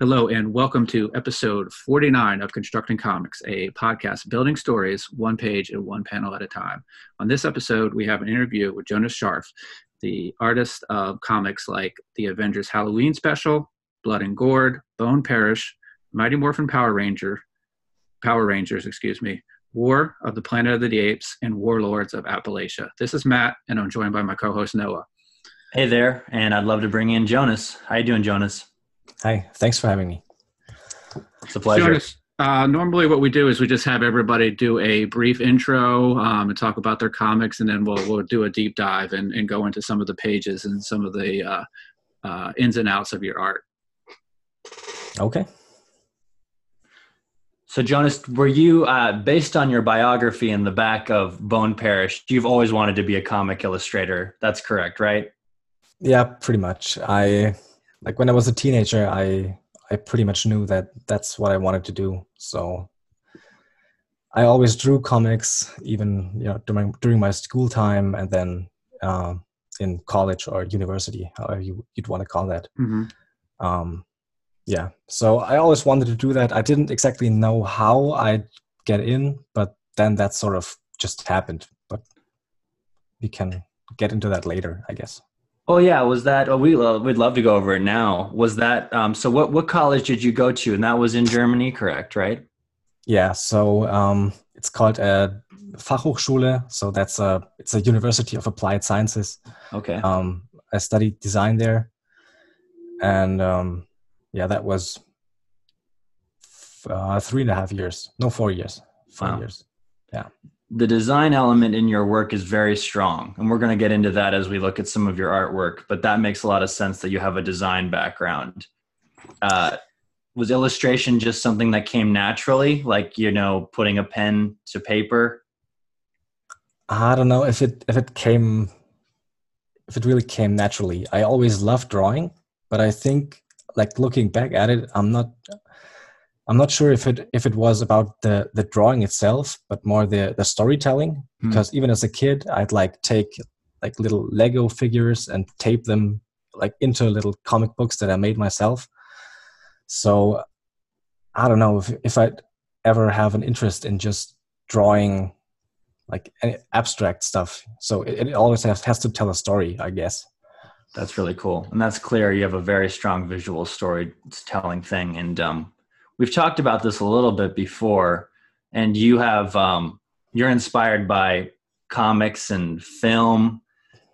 Hello, and welcome to episode 49 of Constructing Comics, a podcast building stories one page and one panel at a time. On this episode, we have an interview with Jonas Scharf, the artist of comics like the Avengers Halloween Special, Blood and Gourd, Bone Parish, Mighty Morphin Power Ranger, Power Rangers, excuse me, War of the Planet of the Apes, and Warlords of Appalachia. This is Matt, and I'm joined by my co-host Noah. Hey there, and I'd love to bring in Jonas. How you doing, Jonas? Hi, thanks for having me. It's a pleasure. Jonas, uh, normally, what we do is we just have everybody do a brief intro um, and talk about their comics, and then we'll we'll do a deep dive and, and go into some of the pages and some of the uh, uh, ins and outs of your art. Okay. So, Jonas, were you uh, based on your biography in the back of Bone Parish? You've always wanted to be a comic illustrator. That's correct, right? Yeah, pretty much. I like when I was a teenager, I I pretty much knew that that's what I wanted to do. So I always drew comics, even you know during during my school time, and then uh, in college or university, however you, would want to call that. Mm-hmm. Um, yeah, so I always wanted to do that. I didn't exactly know how I'd get in, but then that sort of just happened. But we can get into that later, I guess. Oh yeah, was that? Oh, we uh, we'd love to go over it now. Was that? Um, so what what college did you go to? And that was in Germany, correct? Right? Yeah. So um, it's called a Fachhochschule. So that's a it's a University of Applied Sciences. Okay. Um, I studied design there, and um, yeah, that was uh, three and a half years. No, four years. Four wow. years. Yeah the design element in your work is very strong and we're going to get into that as we look at some of your artwork but that makes a lot of sense that you have a design background. Uh, was illustration just something that came naturally like you know putting a pen to paper? I don't know if it if it came if it really came naturally. I always loved drawing but i think like looking back at it i'm not I'm not sure if it if it was about the the drawing itself, but more the the storytelling. Mm. Because even as a kid, I'd like take like little Lego figures and tape them like into little comic books that I made myself. So I don't know if if I'd ever have an interest in just drawing like abstract stuff. So it, it always has, has to tell a story, I guess. That's really cool, and that's clear. You have a very strong visual storytelling thing, and um, we've talked about this a little bit before, and you have um, you're inspired by comics and film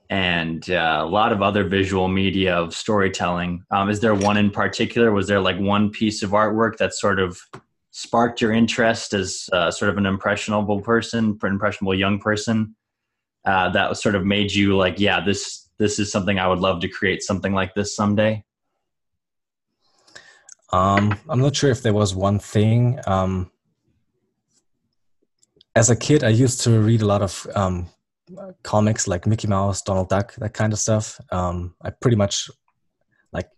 and uh, a lot of other visual media of storytelling. Um, is there one in particular? Was there like one piece of artwork that sort of sparked your interest as uh, sort of an impressionable person, impressionable young person, uh, that sort of made you like, yeah, this this is something I would love to create something like this someday? Um, I'm not sure if there was one thing. Um, as a kid, I used to read a lot of um, comics like Mickey Mouse, Donald Duck, that kind of stuff. Um, I pretty much like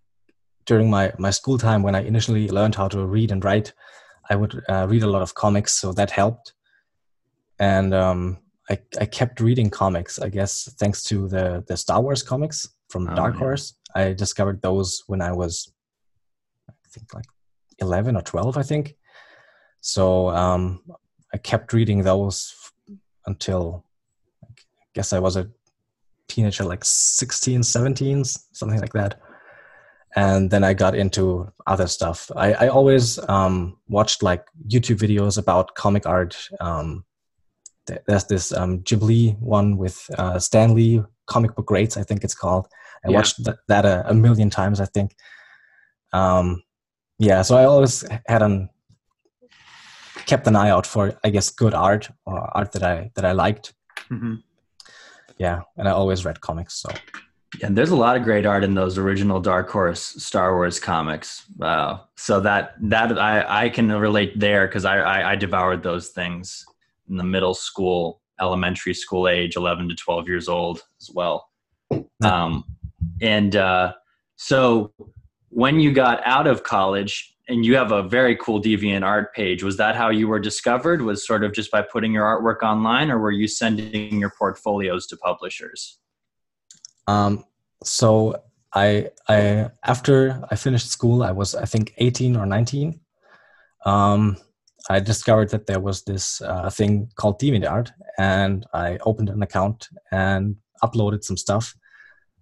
during my my school time when I initially learned how to read and write, I would uh, read a lot of comics, so that helped. And um, I I kept reading comics, I guess, thanks to the the Star Wars comics from oh, Dark Horse. I discovered those when I was think like 11 or 12 i think. So um, i kept reading those until i guess i was a teenager like 16 17 something like that. And then i got into other stuff. I, I always um, watched like youtube videos about comic art um, there's this um, ghibli one with uh, stan lee comic book greats i think it's called. I yeah. watched th- that a, a, million times i think. Um, yeah so i always had an kept an eye out for i guess good art or art that i that i liked. Mm-hmm. yeah and i always read comics so. And there's a lot of great art in those original dark horse star wars comics. Wow. So that that i i can relate there because I, I i devoured those things in the middle school elementary school age 11 to 12 years old as well. Um and uh so when you got out of college and you have a very cool deviant art page was that how you were discovered was sort of just by putting your artwork online or were you sending your portfolios to publishers um, so I I after I finished school, I was I think 18 or 19. Um, I discovered that there was this uh, thing called DeviantArt, and I opened an account and uploaded some stuff.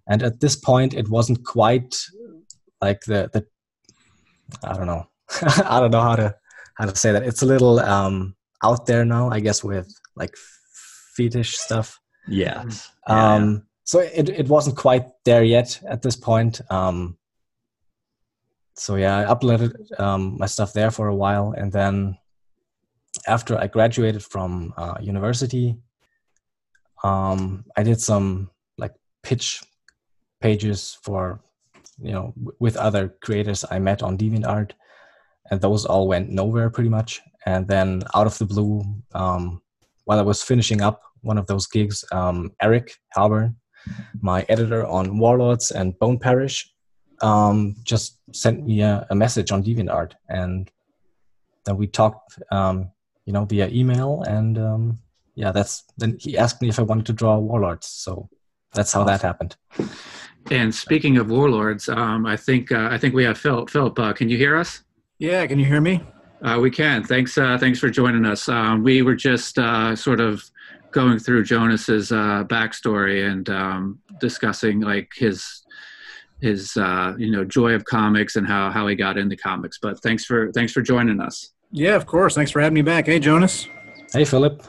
And at this point, it wasn't quite like the the I don't know I don't know how to how to say that. It's a little um, out there now, I guess, with like fetish stuff. Yes. Um, so it it wasn't quite there yet at this point. Um, so yeah, I uploaded um, my stuff there for a while, and then after I graduated from uh, university, um, I did some like pitch pages for you know with other creators I met on DeviantArt, and those all went nowhere pretty much. And then out of the blue, um, while I was finishing up one of those gigs, um, Eric Harburn, my editor on Warlords and Bone Parish, um, just sent me a, a, message on DeviantArt, and then we talked, um, you know, via email, and um, yeah, that's then he asked me if I wanted to draw Warlords, so that's how that happened. And speaking of Warlords, um, I think uh, I think we have Philip. Philip, uh, can you hear us? Yeah, can you hear me? Uh, we can. Thanks. Uh, thanks for joining us. Um, we were just uh, sort of going through Jonas's uh, backstory and um, discussing like his his uh, you know joy of comics and how how he got into comics. But thanks for thanks for joining us. Yeah, of course. Thanks for having me back. Hey, Jonas. Hey, Philip.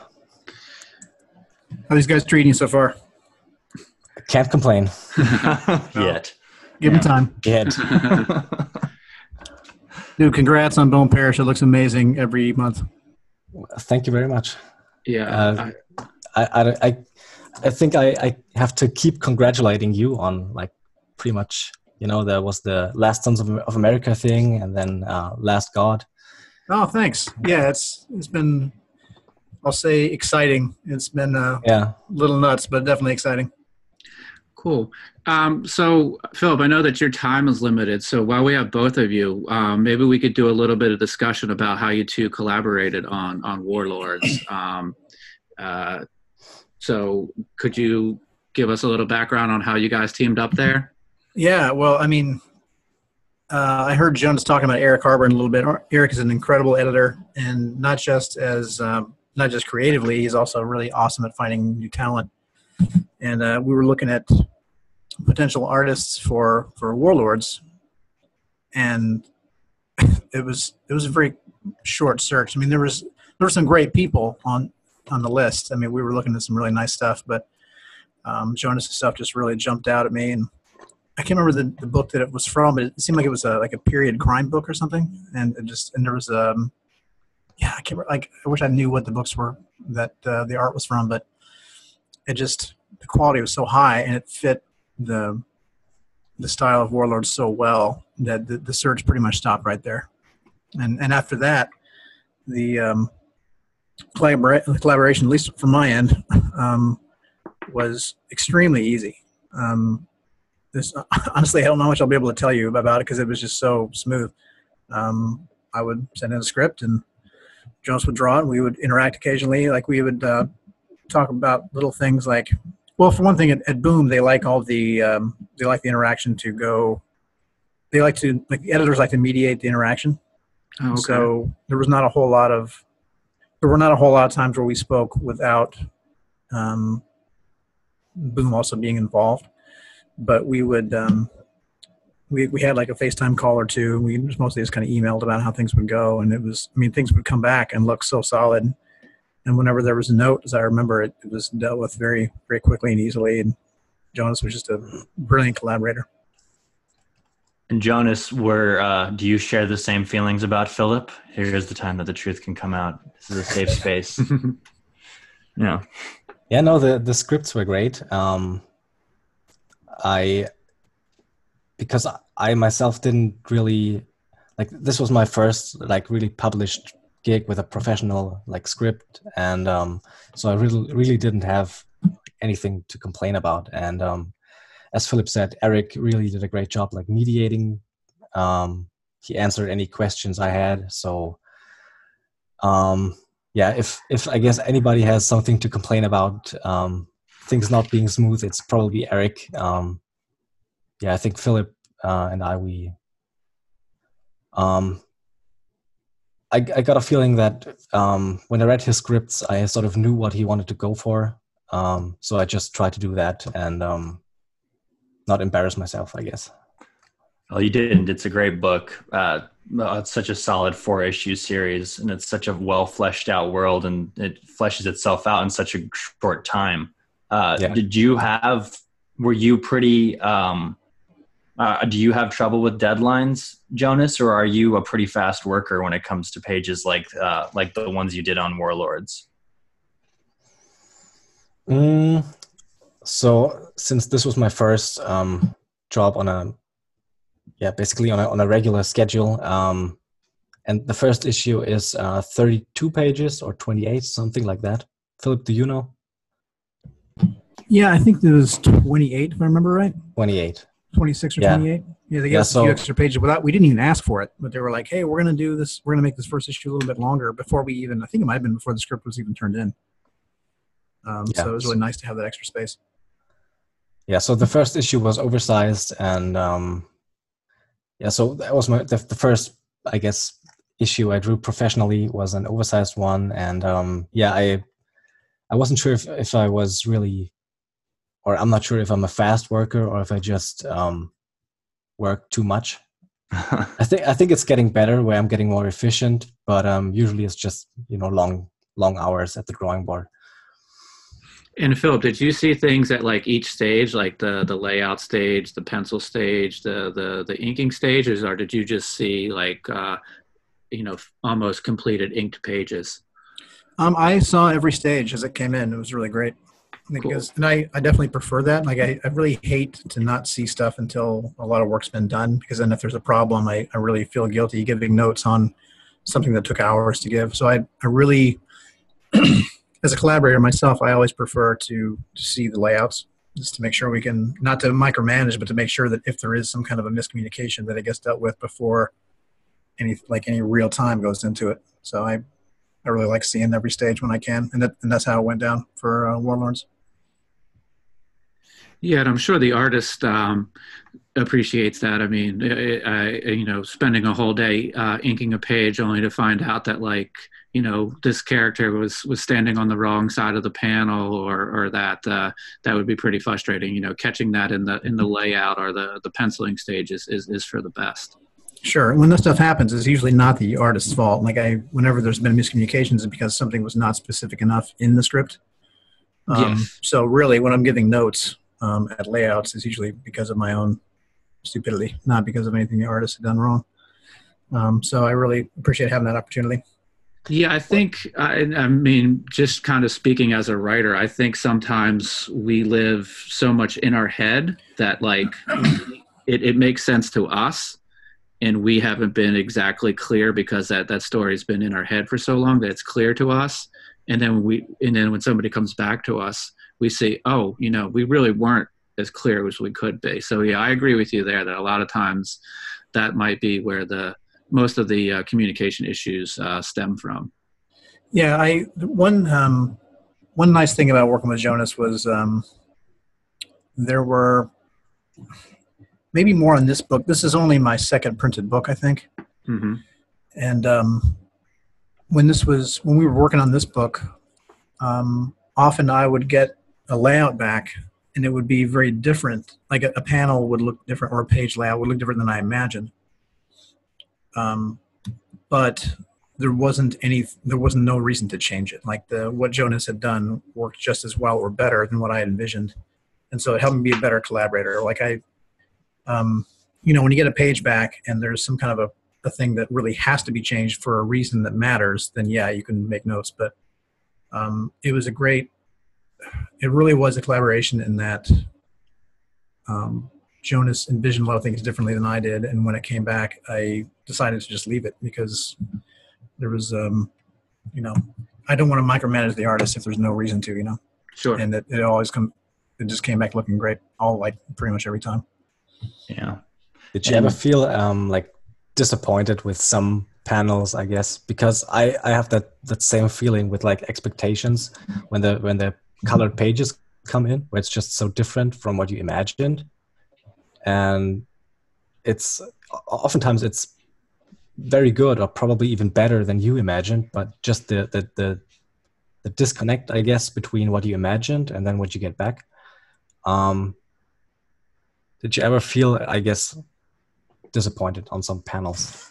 How these guys treating you so far? Can't complain. Yet. Give yeah. them time. Yet. Dude, congrats on Bone Parish. It looks amazing every month. Thank you very much. Yeah. Uh, I, I, I, I think I, I have to keep congratulating you on like pretty much, you know, there was the Last Sons of, of America thing and then uh, Last God. Oh, thanks. Yeah, it's it's been, I'll say, exciting. It's been uh, yeah, a little nuts, but definitely exciting. Cool. Um, so, Philip, I know that your time is limited. So, while we have both of you, um, maybe we could do a little bit of discussion about how you two collaborated on on Warlords. Um, uh, so, could you give us a little background on how you guys teamed up there? Yeah. Well, I mean, uh, I heard Jonas talking about Eric Harburn a little bit. Eric is an incredible editor, and not just as um, not just creatively, he's also really awesome at finding new talent and uh, we were looking at potential artists for for warlords. And it was it was a very short search. I mean there was there were some great people on on the list. I mean we were looking at some really nice stuff but um, jonas' stuff just really jumped out at me. And i can't remember the, the book that it was from but it seemed like it was a, like a period crime book or something. And it just and there was um yeah i can't like i wish i knew what the books were that uh, the art was from but it just the quality was so high and it fit the the style of Warlord so well that the, the search pretty much stopped right there. And and after that, the um, collabora- collaboration, at least from my end, um, was extremely easy. Um, this honestly, I don't know how much I'll be able to tell you about it because it was just so smooth. Um, I would send in a script and Jonas would draw. And we would interact occasionally. Like we would uh, talk about little things like, well, for one thing, at, at Boom they like all the um, they like the interaction to go. They like to like the editors like to mediate the interaction. Oh, okay. So there was not a whole lot of there were not a whole lot of times where we spoke without um, Boom also being involved. But we would um, we we had like a FaceTime call or two. We mostly just kind of emailed about how things would go, and it was I mean things would come back and look so solid and whenever there was a note, as I remember, it, it was dealt with very, very quickly and easily. And Jonas was just a brilliant collaborator. And Jonas, were uh, do you share the same feelings about Philip? Here's the time that the truth can come out. This is a safe space. yeah. Yeah. No, the the scripts were great. Um, I because I myself didn't really like this was my first like really published gig with a professional like script and um, so i really really didn't have anything to complain about. And um, as philip said eric really did a great job like mediating. Um, he answered any questions i had. So um, yeah if if i guess anybody has something to complain about um, things not being smooth it's probably eric. Um, yeah, I think Philip uh, and I we um, I, I got a feeling that um, when I read his scripts, I sort of knew what he wanted to go for. Um, so I just tried to do that and um, not embarrass myself, I guess. Well, you didn't. It's a great book. Uh, it's such a solid four issue series, and it's such a well fleshed out world, and it fleshes itself out in such a short time. Uh, yeah. Did you have? Were you pretty? Um, uh, do you have trouble with deadlines, Jonas, or are you a pretty fast worker when it comes to pages like uh, like the ones you did on Warlords? Mm, so since this was my first um, job on a yeah basically on a on a regular schedule, um, and the first issue is uh, 32 pages or 28 something like that. Philip, do you know? Yeah, I think it was 28 if I remember right. 28. 26 or yeah. 28. Yeah, they got yeah, so, a few extra pages without. We didn't even ask for it, but they were like, "Hey, we're going to do this. We're going to make this first issue a little bit longer." Before we even, I think it might have been before the script was even turned in. Um, yeah. So it was really nice to have that extra space. Yeah. So the first issue was oversized, and um, yeah, so that was my the, the first, I guess, issue I drew professionally was an oversized one, and um, yeah, I I wasn't sure if if I was really or I'm not sure if I'm a fast worker or if I just um, work too much. I think I think it's getting better where I'm getting more efficient, but um, usually it's just you know long long hours at the drawing board. And Philip, did you see things at like each stage, like the the layout stage, the pencil stage, the the the inking stages, or did you just see like uh, you know almost completed inked pages? Um, I saw every stage as it came in. It was really great because and I, I definitely prefer that. Like I, I really hate to not see stuff until a lot of work's been done because then if there's a problem I, I really feel guilty giving notes on something that took hours to give. So i, I really as a collaborator myself i always prefer to, to see the layouts just to make sure we can not to micromanage but to make sure that if there is some kind of a miscommunication that it gets dealt with before any like any real time goes into it. So i I really like seeing every stage when I can, and that, and that's how it went down for uh, Warlords. Yeah, and I'm sure the artist um, appreciates that. I mean, I, I, you know, spending a whole day uh, inking a page only to find out that like you know this character was was standing on the wrong side of the panel or or that uh, that would be pretty frustrating. You know, catching that in the in the layout or the the penciling stage is is, is for the best. Sure. When this stuff happens, it's usually not the artist's fault. Like I, whenever there's been miscommunications, it's because something was not specific enough in the script. Um, yes. So really, when I'm giving notes, um, at layouts is usually because of my own stupidity, not because of anything the artist had done wrong. Um, so I really appreciate having that opportunity. Yeah, I think, I, I, mean, just kind of speaking as a writer, I think sometimes we live so much in our head that, like, it, it makes sense to us. And we haven't been exactly clear because that, that story's been in our head for so long that it's clear to us. And then we, and then when somebody comes back to us, we see, oh, you know, we really weren't as clear as we could be. So yeah, I agree with you there that a lot of times that might be where the most of the uh, communication issues uh, stem from. Yeah, I one um, one nice thing about working with Jonas was um, there were maybe more on this book. This is only my second printed book, I think. Mm-hmm. And um, when this was when we were working on this book, um, often I would get a layout back and it would be very different. Like a, a, panel would look different or a page layout would look different than I imagined. Um, but there wasn't any, there wasn't no reason to change it. Like the, what Jonas had done worked just as well or better than what I had envisioned. And so it helped me be a better collaborator. Like I, um, you know, when you get a page back and there's some kind of a, a thing that really has to be changed for a reason that matters, then yeah, you can make notes. But um, it was a great it really was a collaboration in that um, Jonas envisioned a lot of things differently than I did, and when it came back, I decided to just leave it because there was, um, you know, I don't want to micromanage the artist if there's no reason to, you know. Sure. And it, it always come, it just came back looking great, all like pretty much every time. Yeah. Did you and, ever feel um, like disappointed with some panels? I guess because I I have that that same feeling with like expectations when the when the colored pages come in where it's just so different from what you imagined. And it's oftentimes it's very good or probably even better than you imagined but just the the the, the disconnect i guess between what you imagined and then what you get back. Um did you ever feel i guess disappointed on some panels?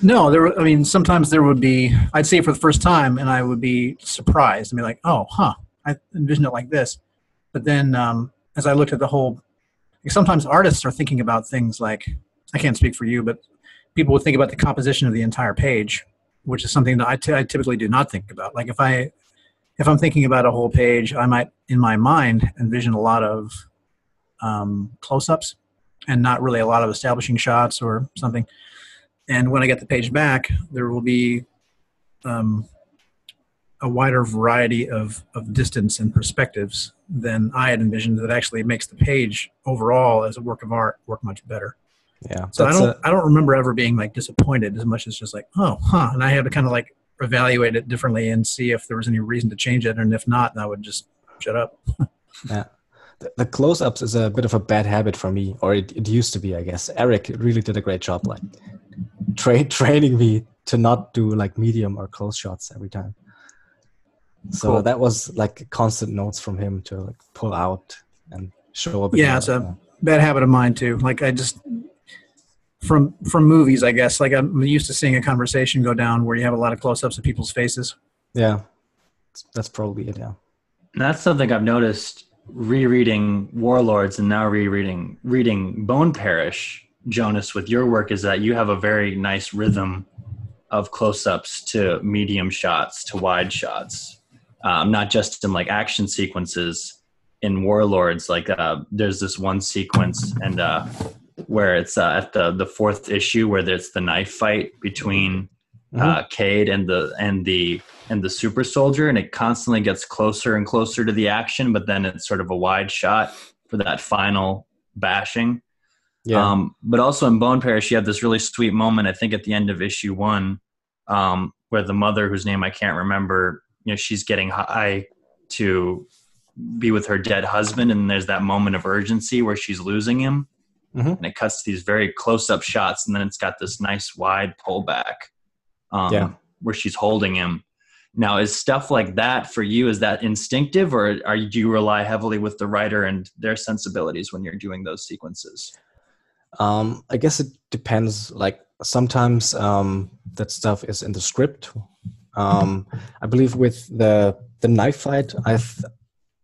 No there were, i mean sometimes there would be i'd see it for the first time and i would be surprised and be like oh huh i envisioned it like this. But then um as i looked at the whole sometimes artists are thinking about things like i can't speak for you but people would think about the composition of the entire page which is something that I, t- I typically do not think about. Like if i if i'm thinking about a whole page i might in my mind envision a lot of um, close-ups and not really a lot of establishing shots or something. And when i get the page back there will be um, a wider variety of, of distance and perspectives than I had envisioned that actually makes the page overall as a work of art work much better. Yeah. So I don't I don't remember ever being like disappointed as much as just like, oh huh. And I had to kind of like evaluate it differently and see if there was any reason to change it. And if not, then I would just shut up. yeah. The, the close ups is a bit of a bad habit for me, or it, it used to be, I guess. Eric really did a great job like tra- training me to not do like medium or close shots every time so cool. that was like constant notes from him to like pull out and show up yeah it's a bad habit of mine too. Like i just from from movies i guess. Like i'm used to seeing a conversation go down where you have a lot of close-ups of people's faces. Yeah. That's probably it yeah. That's something i've noticed rereading warlords and now rereading reading bone parish jonas with your work is that you have a very nice rhythm of close-ups to medium shots to wide shots um, not just in like action sequences in Warlords. Like uh, there's this one sequence and uh, where it's uh, at the the fourth issue where there's the knife fight between mm-hmm. uh, Cade and the and the and the super soldier, and it constantly gets closer and closer to the action, but then it's sort of a wide shot for that final bashing. Yeah. Um, but also in Bone Parish, you have this really sweet moment. I think at the end of issue one, um, where the mother, whose name I can't remember, you know she's getting high to be with her dead husband and there's that moment of urgency where she's losing him mm-hmm. and it cuts these very close-up shots and then it's got this nice wide pullback um, yeah. where she's holding him now is stuff like that for you is that instinctive or are you, do you rely heavily with the writer and their sensibilities when you're doing those sequences um, i guess it depends like sometimes um, that stuff is in the script um, I believe with the the knife fight, I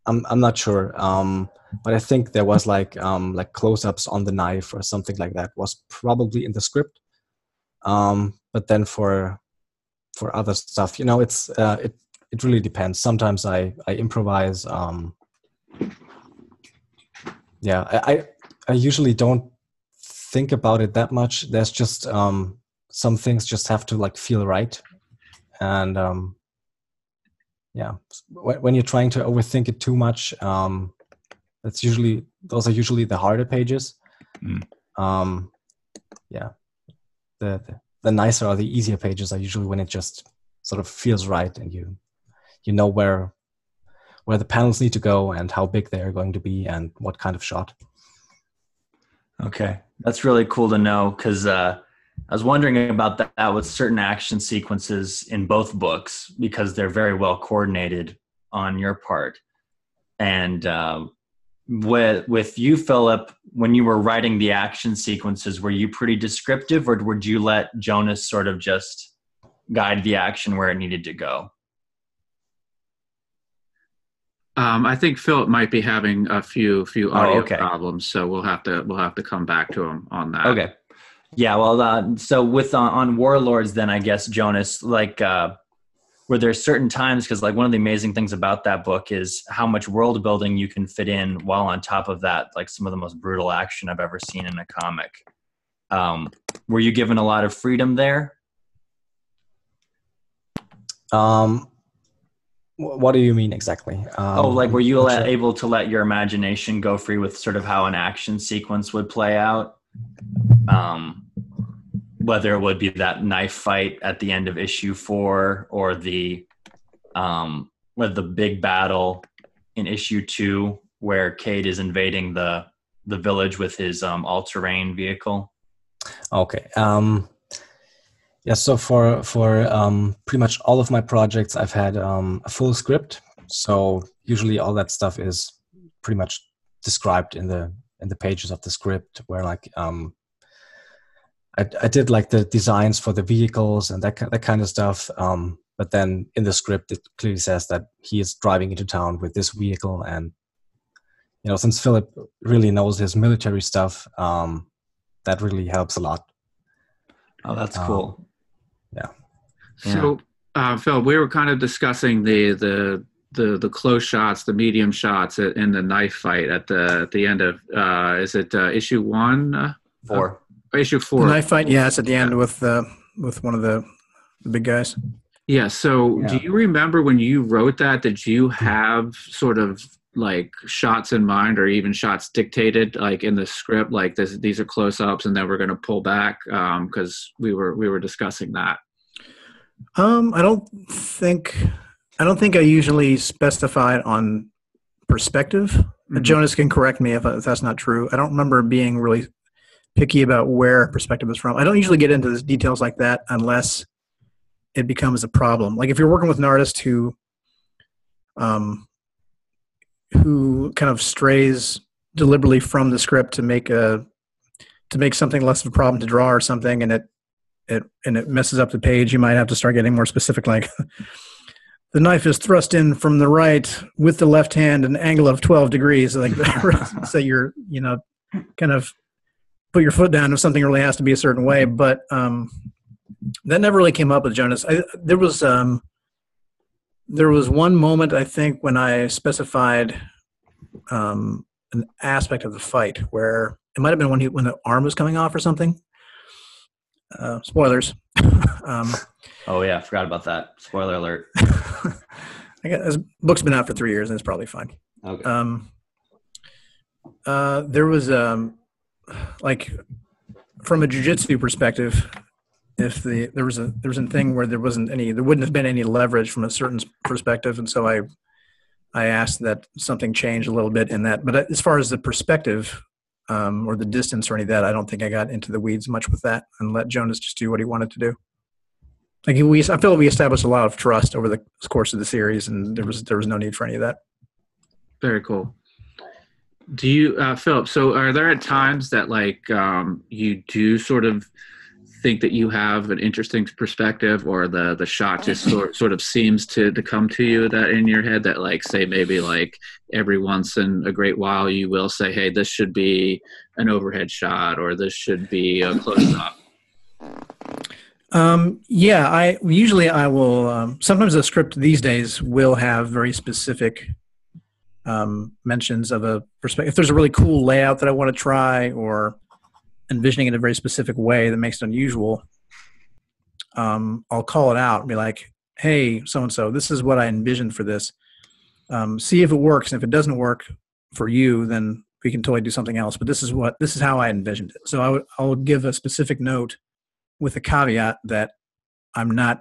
I'm I'm not sure, um, but I think there was like um, like close-ups on the knife or something like that was probably in the script. Um, but then for for other stuff, you know, it's uh, it it really depends. Sometimes I I improvise. Um, yeah, I, I I usually don't think about it that much. There's just um, some things just have to like feel right and um, yeah when you're trying to overthink it too much um, that's usually those are usually the harder pages. Mm. um, yeah. The, the, the nicer or the easier pages are usually when it just sort of feels right and you you know where where the panels need to go and how big they are going to be and what kind of shot. Okay. That's really cool to know because uh I was wondering about that with certain action sequences in both books because they're very well coordinated on your part. And uh, with with you, Philip, when you were writing the action sequences, were you pretty descriptive, or would you let Jonas sort of just guide the action where it needed to go? Um, I think Philip might be having a few few audio oh, okay. problems, so we'll have to we'll have to come back to him on that. Okay. Yeah, well, uh, so with uh, on Warlords, then I guess Jonas, like, uh, were there certain times because like one of the amazing things about that book is how much world building you can fit in while on top of that, like some of the most brutal action I've ever seen in a comic. Um, were you given a lot of freedom there? Um, what do you mean exactly? Um, oh, like were you let, able to let your imagination go free with sort of how an action sequence would play out? Um, whether it would be that knife fight at the end of issue four or the um with the big battle in issue two where Cade is invading the the village with his um, all-terrain vehicle. Okay. Um, yeah. So for for um, pretty much all of my projects, I've had um, a full script. So usually all that stuff is pretty much described in the in the pages of the script, where like um, I, I did like the designs for the vehicles and that that kind of stuff. Um, but then in the script, it clearly says that he is driving into town with this vehicle, and you know, since Philip really knows his military stuff, um, that really helps a lot. Oh, that's Um, cool. Yeah. So, uh, Phil, we were kind of discussing the the the the close shots, the medium shots, uh, in the knife fight at the at the end of uh, is it uh, issue one, uh, Four. Issue The four? knife fight, yeah, it's at the end with uh, with one of the, the big guys. Yeah. So, do you remember when you wrote that? Did you have sort of like shots in mind, or even shots dictated, like in the script, like this? These are close ups, and then we're going to pull back because we were we were discussing that. Um, I don't think I don't think I usually specify it on perspective. Mhm. Jonas can correct me if, if that's not true. I don't remember being really picky about where perspective is from. I don't usually get into the details like that unless it becomes a problem. Like if you're working with an artist who, um, who kind of strays deliberately from the script to make a to make something less of a problem to draw or something, and it it and it messes up the page, you might have to start getting more specific. Like the knife is thrust in from the right with the left hand, an angle of twelve degrees. Like so, you're you know kind of put your foot down if something really has to be a certain way. But um, that never really came up with Jonas. I, there was um, there was one moment I think when I specified um, an aspect of the fight where it might have been when he when the arm was coming off or something. Uh, spoilers. um, Oh yeah, forgot about that. Spoiler alert. I guess this book's been out for three years and it's probably fine. Okay. Um, uh, there was um, like from a jujitsu perspective, if the there was a there was a thing where there wasn't any there wouldn't have been any leverage from a certain perspective, and so I I asked that something change a little bit in that. But as far as the perspective um, or the distance or any of that, I don't think I got into the weeds much with that, and let Jonas just do what he wanted to do. Like we, I feel like we established a lot of trust over the course of the series, and there was there was no need for any of that. Very cool. Do you, uh, Philip? So, are there at times that like um, you do sort of think that you have an interesting perspective, or the the shot just sort sort of seems to to come to you that in your head that like say maybe like every once in a great while you will say, hey, this should be an overhead shot, or this should be a close up. Um, yeah, I usually I will. Um, sometimes the script these days will have very specific um, mentions of a perspective. If there's a really cool layout that I want to try, or envisioning in a very specific way that makes it unusual, um, I'll call it out and be like, "Hey, so and so, this is what I envisioned for this. Um, see if it works. And if it doesn't work for you, then we can totally do something else. But this is what this is how I envisioned it. So I'll give a specific note with a caveat that I'm not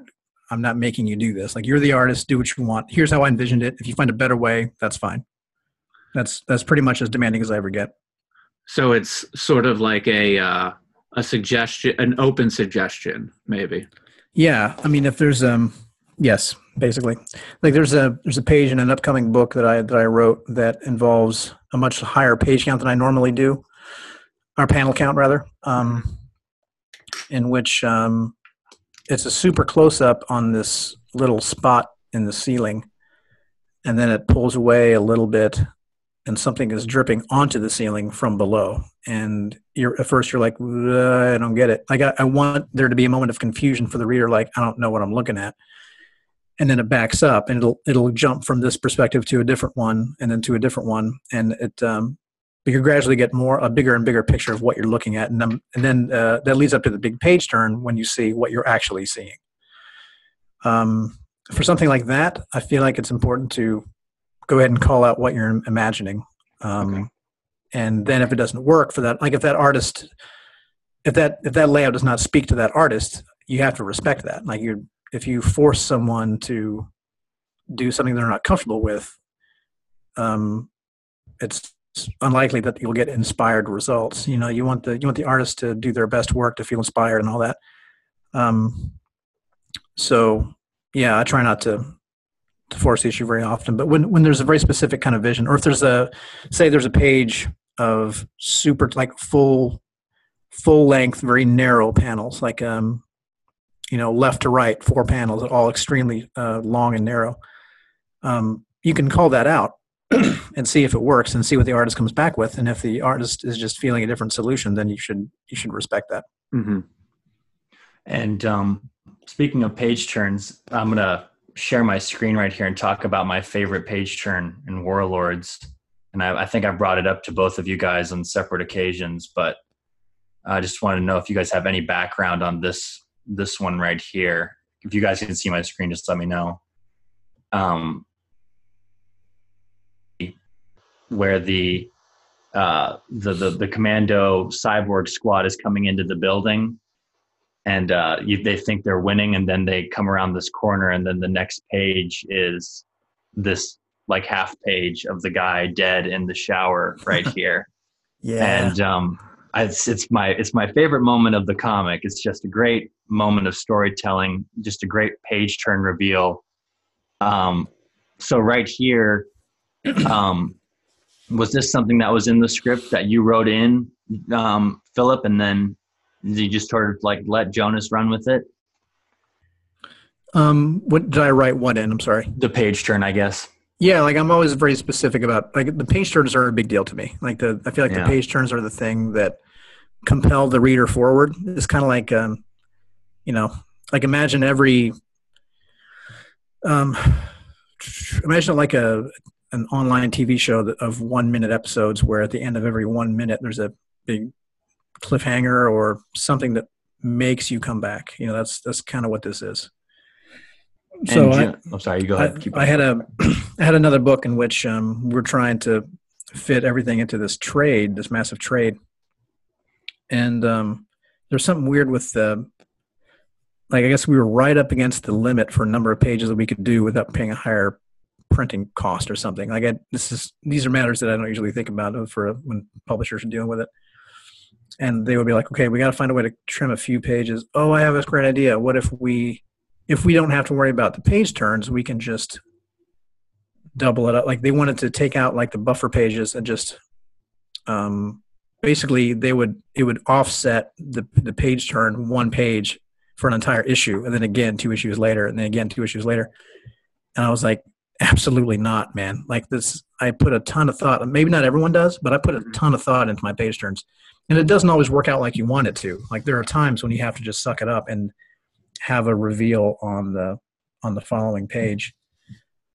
I'm not making you do this. Like you're the artist, do what you want. Here's how I envisioned it. If you find a better way, that's fine. That's that's pretty much as demanding as I ever get. So it's sort of like a uh, a suggestion, an open suggestion, maybe. Yeah, I mean if there's um yes, basically. Like there's a there's a page in an upcoming book that I that I wrote that involves a much higher page count than I normally do. Our panel count rather. Um in which um it's a super close up on this little spot in the ceiling and then it pulls away a little bit and something is dripping onto the ceiling from below. And you're at first you're like "Uh, i don't get it. Like I, I want there to be a moment of confusion for the reader like i don't know what i'm looking at. And then it backs up and it'll it'll jump from this perspective to a different one and then to a different one. And it um but you gradually get more a bigger and bigger picture of what you're looking at. And then, and then uh, that leads up to the big page turn when you see what you're actually seeing. Um, for something like that i feel like it's important to go ahead and call out what you're imagining um, Okay. and then if it doesn't work for that like if that artist if that if that layout does not speak to that artist you have to respect that like you if you force someone to do something they're not comfortable with um, it's it's unlikely that you'll get inspired results. You know, you want the you want the artist to do their best work to feel inspired and all that. Um, so yeah, I try not to to force issue very often. But when when there's a very specific kind of vision, or if there's a say there's a page of super like full full length, very narrow panels, like um, you know, left to right, four panels, all extremely uh, long and narrow. Um, you can call that out and see if it works and see what the artist comes back with. And if the artist is just feeling a different solution, then you should you should respect that. Mm-hmm. And um, speaking of page turns, I'm gonna share my screen right here and talk about my favorite page turn in Warlords. And I, I think I've brought it up to both of you guys on separate occasions, but I just want to know if you guys have any background on this this one right here. If you guys can see my screen, just let me know. Um, where the uh, the, the the commando cyborg squad is coming into the building, and uh, you, they think they're winning, and then they come around this corner, and then the next page is this like half page of the guy dead in the shower right here. yeah, and um, it's, it's my it's my favorite moment of the comic. It's just a great moment of storytelling, just a great page turn reveal. Um, so right here, um, was this something that was in the script that you wrote in, um, Philip, and then you just sort of like let Jonas run with it? Um, what did I write? What in? I'm sorry. The page turn, I guess. Yeah, like I'm always very specific about like the page turns are a big deal to me. Like the I feel like Yeah. the page turns are the thing that compel the reader forward. It's kind of like um, you know, like imagine every um, imagine like a an online TV show that, of one minute episodes where at the end of every one minute there's a big cliffhanger or something that makes you come back. You know, that's that's kind of what this is. So And I, Jo- oh, sorry, you go I, ahead. Keep I had a I had another book in which um, we're trying to fit everything into this trade, this massive trade, and um, there's something weird with the like I guess we were right up against the limit for a number of pages that we could do without paying a higher printing cost or something. Like I, this is these are matters that I don't usually think about for when publishers are dealing with it. And they would be like, okay, we got to find a way to trim a few pages. Oh, I have this great idea. What if we if we don't have to worry about the page turns, we can just double it up. Like they wanted to take out like the buffer pages and just um, basically they would it would offset the the page turn one page for an entire issue, and then again two issues later, and then again two issues later. And I was like, absolutely not, man. Like this, I put a ton of thought. Maybe not everyone does, but I put a ton of thought into my page turns, and it doesn't always work out like you want it to. Like there are times when you have to just suck it up and have a reveal on the on the following page.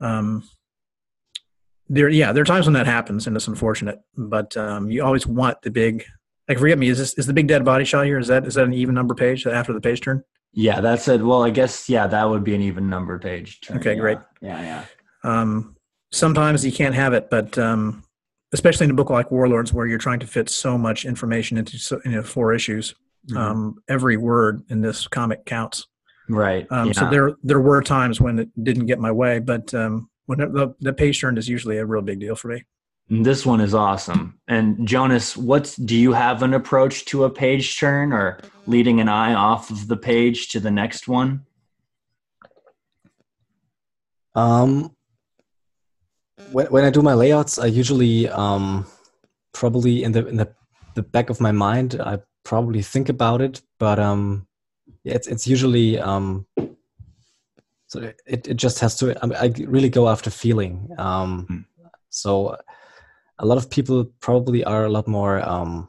Um, there, yeah, there are times when that happens, and it's unfortunate. But um, you always want the big. Like, forget me. Is this is the big dead body shot here? Is that is that an even number page after the page turn? Yeah, that's it. Well, I guess yeah, that would be an even number page. turn, Okay, yeah. great. Yeah, yeah. Um, sometimes you can't have it, but um, especially in a book like Warlords, where you're trying to fit so much information into so, you know, four issues, Mhm. um, every word in this comic counts. right. Um, yeah. So there there were times when it didn't get my way, but um, when it, the the page turn is usually a real big deal for me. This one is awesome. And Jonas, what's do you have an approach to a page turn or leading an eye off of the page to the next one? Um, when when I do my layouts, I usually um, probably in the in the the back of my mind, I probably think about it, but um, yeah, it's it's usually um, so it it just has to. I, I really go after feeling. Um, Hmm. so a lot of people probably are a lot more um,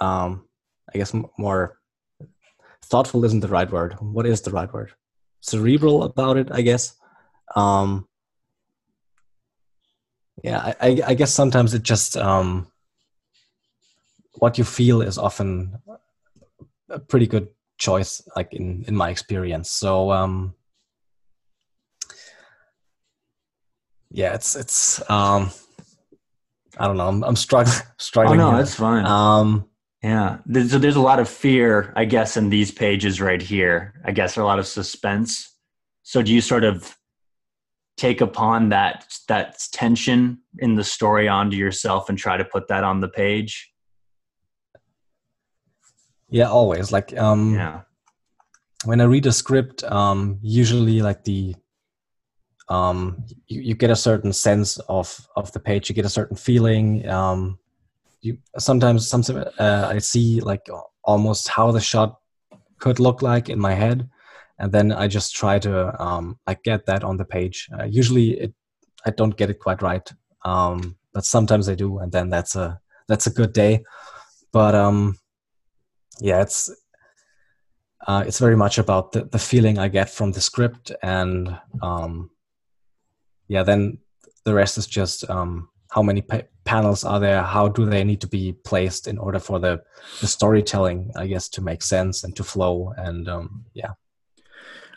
um, I guess more thoughtful isn't the right word. What is the right word? Cerebral about it, I guess. Um, yeah, I, I, I guess sometimes it just um, what you feel is often a pretty good choice, like in in my experience. So um, yeah, it's it's um, I don't know. I'm, I'm struggling Oh struggling. no, here. that's fine. um, yeah, there's, so there's a lot of fear, I guess, in these pages right here. I guess a lot of suspense. So do you sort of take upon that that tension in the story onto yourself and try to put that on the page? Yeah, always. Like um Yeah. when I read a script, um usually like the um you, you get a certain sense of of the page, you get a certain feeling. Um you sometimes sometimes uh, I see like almost how the shot could look like in my head and then I just try to um, like get that on the page. Uh, usually, it I don't get it quite right, um, but sometimes I do, and then that's a that's a good day. But um, yeah, it's uh, it's very much about the, the feeling I get from the script, and um, yeah, then the rest is just um, how many pa- panels are there, how do they need to be placed in order for the the storytelling, I guess, to make sense and to flow, and um, yeah.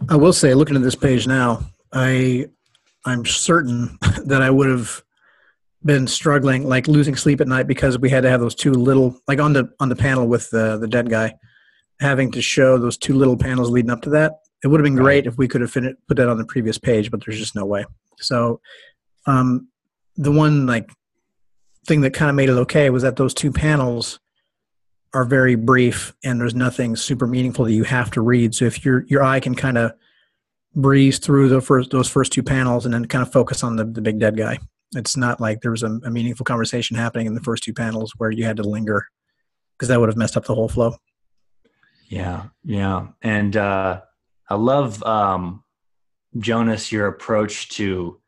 I will say, looking at this page now, I I'm certain that I would have been struggling, like losing sleep at night because we had to have those two little, like on the on the panel with the the dead guy, having to show those two little panels leading up to that. It would have been great if we could have fin- put that on the previous page, but there's just no way. So, um, the one like thing that kind of made it okay was that those two panels are very brief and there's nothing super meaningful that you have to read. So if your your eye can kind of breeze through the first those first two panels and then kind of focus on the, the big dead guy. It's not like there was a, a meaningful conversation happening in the first two panels where you had to linger because that would have messed up the whole flow. Yeah, yeah, and uh, I love um, Jonas your approach to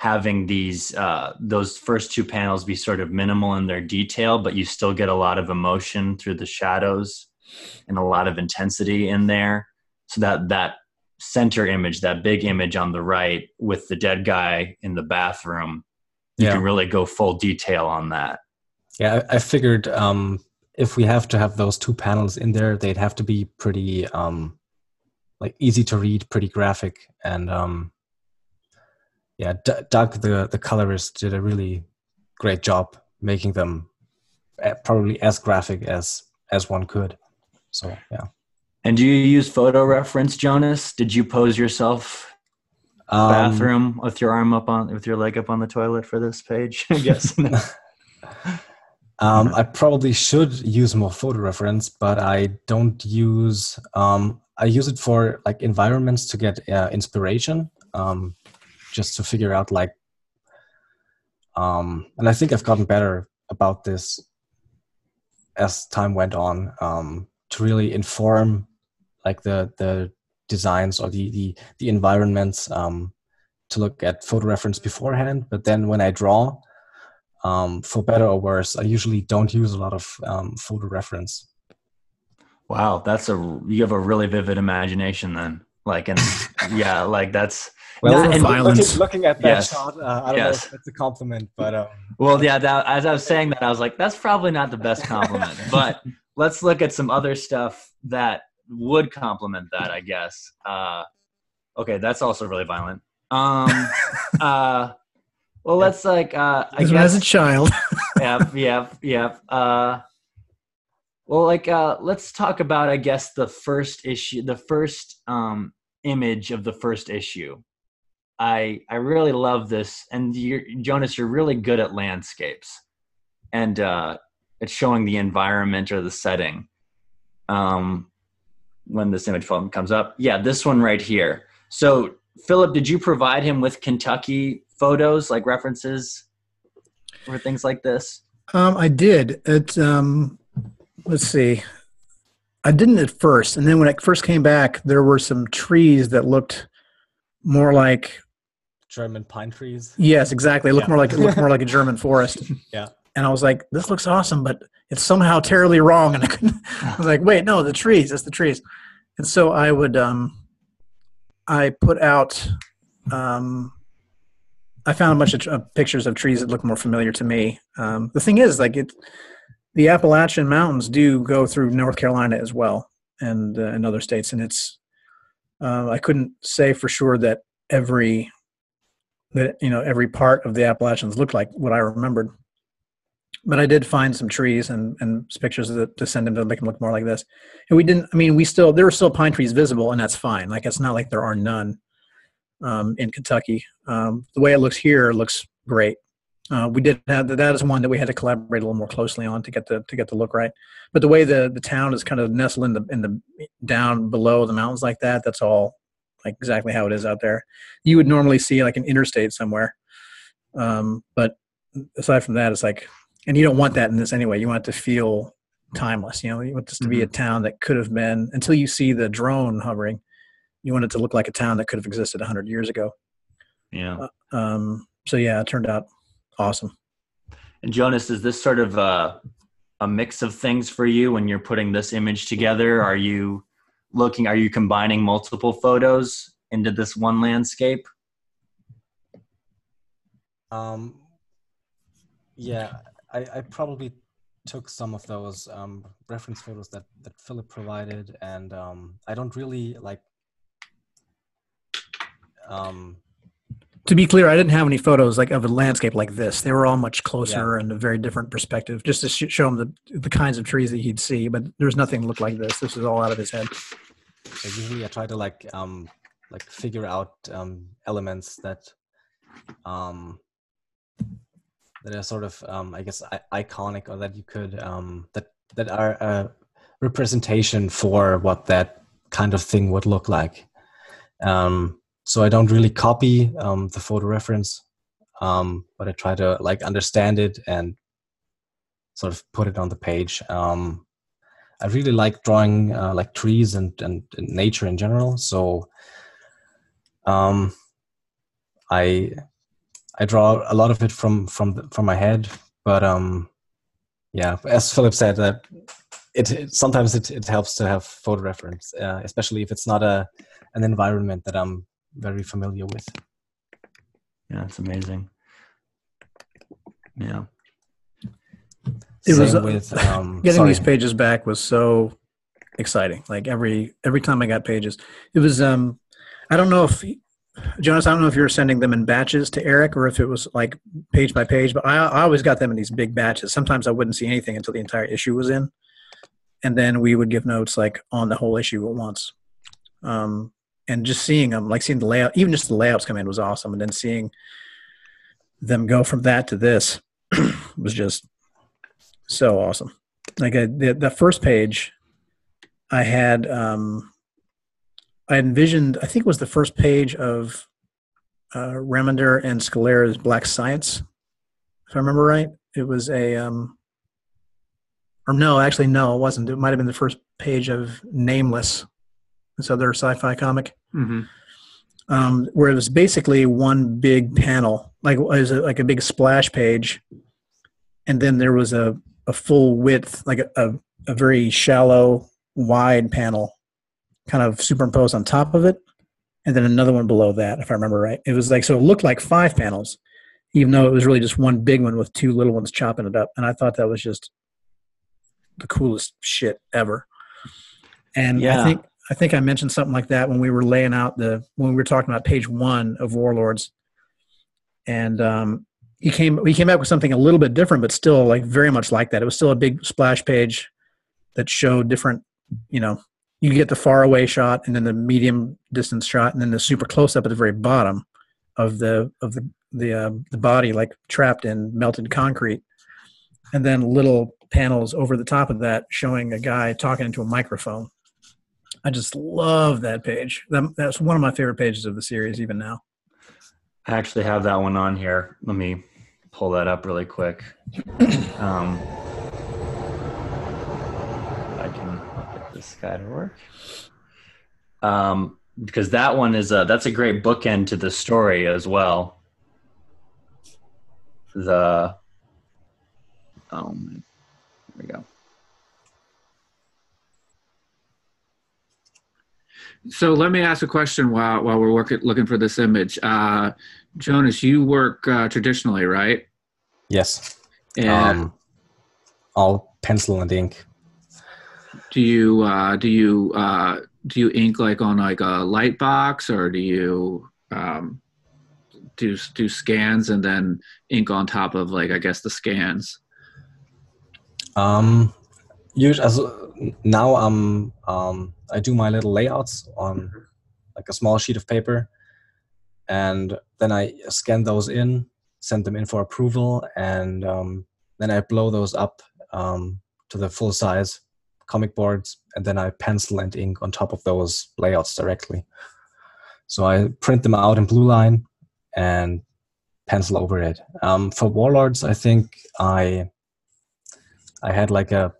having these uh, those first two panels be sort of minimal in their detail, but you still get a lot of emotion through the shadows and a lot of intensity in there. So that that center image, that big image on the right with the dead guy in the bathroom, you Yeah. can really go full detail on that. Yeah, I, I figured um, if we have to have those two panels in there, they'd have to be pretty um, like easy to read, pretty graphic, and um, yeah, D- Doug, the the colorist, did a really great job making them uh, probably as graphic as as one could. So yeah, And do you use photo reference, Jonas? Did you pose yourself um, bathroom with your arm up on with your leg up on the toilet for this page? I guess. Um, I probably should use more photo reference, but I don't use. Um, I use it for like environments to get uh, inspiration, um, just to figure out like. Um, and I think I've gotten better about this as time went on um, to really inform like the the designs or the the, the environments um, to look at photo reference beforehand. But then when I draw, um, for better or worse, I usually don't use a lot of um, photo reference. wow, that's a you have a really vivid imagination then. Like and yeah, like that's Well, Not- and violence. looking, looking at that Yes. shot, uh, I don't know Yes. if that's a compliment, but um, well, yeah. That, as I was saying that, I was like, that's probably not the best compliment. but let's look at some other stuff that would compliment that. I guess. Uh, okay, that's also really violent. Um, uh, well, let's like. Uh, I As, as a child, yep, yep, yep. Uh, well, like, uh, let's talk about, I guess, the first issue, the first um, image of the first issue. I I really love this, and you're, Jonas, you're really good at landscapes, and uh, it's showing the environment or the setting. Um, when this image film comes up, yeah, this one right here. So, Phillip, did you provide him with Kentucky photos, like references or things like this? um, I did. It. Um, let's see. I didn't at first, and then when I first came back, there were some trees that looked more like German pine trees. Yes, exactly. It looked Yeah. more like it looked more like a German forest. Yeah. And I was like, this looks awesome, but it's somehow terribly wrong. And I couldn't. I was like, wait, no, the trees. It's the trees. And so I would. Um, I put out. Um, I found a bunch of tr- uh, pictures of trees that look more familiar to me. Um, the thing is, like it, the Appalachian Mountains do go through North Carolina as well, and uh, in other states, and it's. Uh, I couldn't say for sure that every that you know every part of the Appalachians looked like what I remembered. But I did find some trees and and pictures that to send them to make them look more like this. And we didn't. I mean, we still there were still pine trees visible, and that's fine. Like it's not like there are none. um, in Kentucky. Um, the way it looks here looks great. Uh, we did have that is one that we had to collaborate a little more closely on to get the to get the look right. But the way the the town is kind of nestled in the in the down below the mountains like that, that's all like exactly how it is out there. You would normally see like an interstate somewhere, um, but aside from that, it's like, and you don't want that in this anyway. You want it to feel timeless. You know, you want this to be a Mm-hmm. town that could have been until you see the drone hovering. You want it to look like a town that could have existed hundred years ago. Yeah. Um, so yeah, it turned out awesome. And Jonas, is this sort of a, a mix of things for you when you're putting this image together? Are you looking, are you combining multiple photos into this one landscape? Um, yeah, I, I probably took some of those um, reference photos that, that Phillip provided, and um, I don't really like. Um, To be clear, I didn't have any photos like of a landscape like this. They were all much closer and a very different perspective, just to sh- show him the the kinds of trees that he'd see. But there's nothing looked like this. This is all out of his head. usually, I try to like um, like figure out um, elements that um, that are sort of um, I guess I- iconic or that you could um, that that are a representation for what that kind of thing would look like. Um, so I don't really copy um, the photo reference, um, but I try to like understand it and sort of put it on the page. Um, I really like drawing uh, like trees and, and, and nature in general. So um, I I draw a lot of it from from from my head, but um, yeah, as Phillip said, that it, it sometimes it, it helps to have photo reference, uh, especially if it's not a an environment that I'm very familiar with. Yeah, it's amazing. Yeah. It was, Same uh, with um, Getting sorry. these pages back was so exciting. Like every every time I got pages, it was. um I don't know if Jonas. I don't know if you were sending them in batches to Eric or if it was like page by page. But I, I always got them in these big batches. Sometimes I wouldn't see anything until the entire issue was in, and then we would give notes like on the whole issue at once. Um, and just seeing them, like seeing the layout, even just the layouts come in was awesome. And then seeing them go from that to this was just so awesome. Like I, the the first page, I had um, I envisioned. I think it was the first page of uh, Remender and Scalera's Black Science, if I remember right. It was a um, or no, actually no, it wasn't. It might have been the first page of Nameless, this other sci-fi comic hmm um, where it was basically one big panel, like it was a, like a big splash page, and then there was a, a full width, like a, a, a very shallow, wide panel, kind of superimposed on top of it, and then another one below that, if I remember right. It was like so it looked like five panels, even though it was really just one big one with two little ones chopping it up, and I thought that was just the coolest shit ever. And Yeah. I think I think I mentioned something like that when we were laying out the when we were talking about page one of Warlords, and um, he came he came back with something a little bit different, but still like very much like that. It was still a big splash page that showed different, you know, you get the far away shot and then the medium distance shot and then the super close up at the very bottom of the of the the uh, the body like trapped in melted concrete, and then little panels over the top of that showing a guy talking into a microphone. I just love that page. That, that's one of my favorite pages of the series, even now. I actually have that one on here. Let me pull that up really quick. Um, I can get this guy to work. Um, because that one is a that's a great bookend to the story as well. The oh man, there we go. So let me ask a question while while we're working looking for this image. Uh, Jonas, you work uh, traditionally, right? Yes. And Um, all pencil and ink. do you uh, do you uh, do you ink like on like a light box, or do you um, do do scans and then ink on top of like I guess the scans? Um, usually, also, now I'm um, I do my little layouts on like a small sheet of paper, and then I scan those in, send them in for approval, and um, then I blow those up um, to the full size comic boards, and then I pencil and ink on top of those layouts directly. So I print them out in blue line and pencil over it. Um, for Warlords, I think I I had like a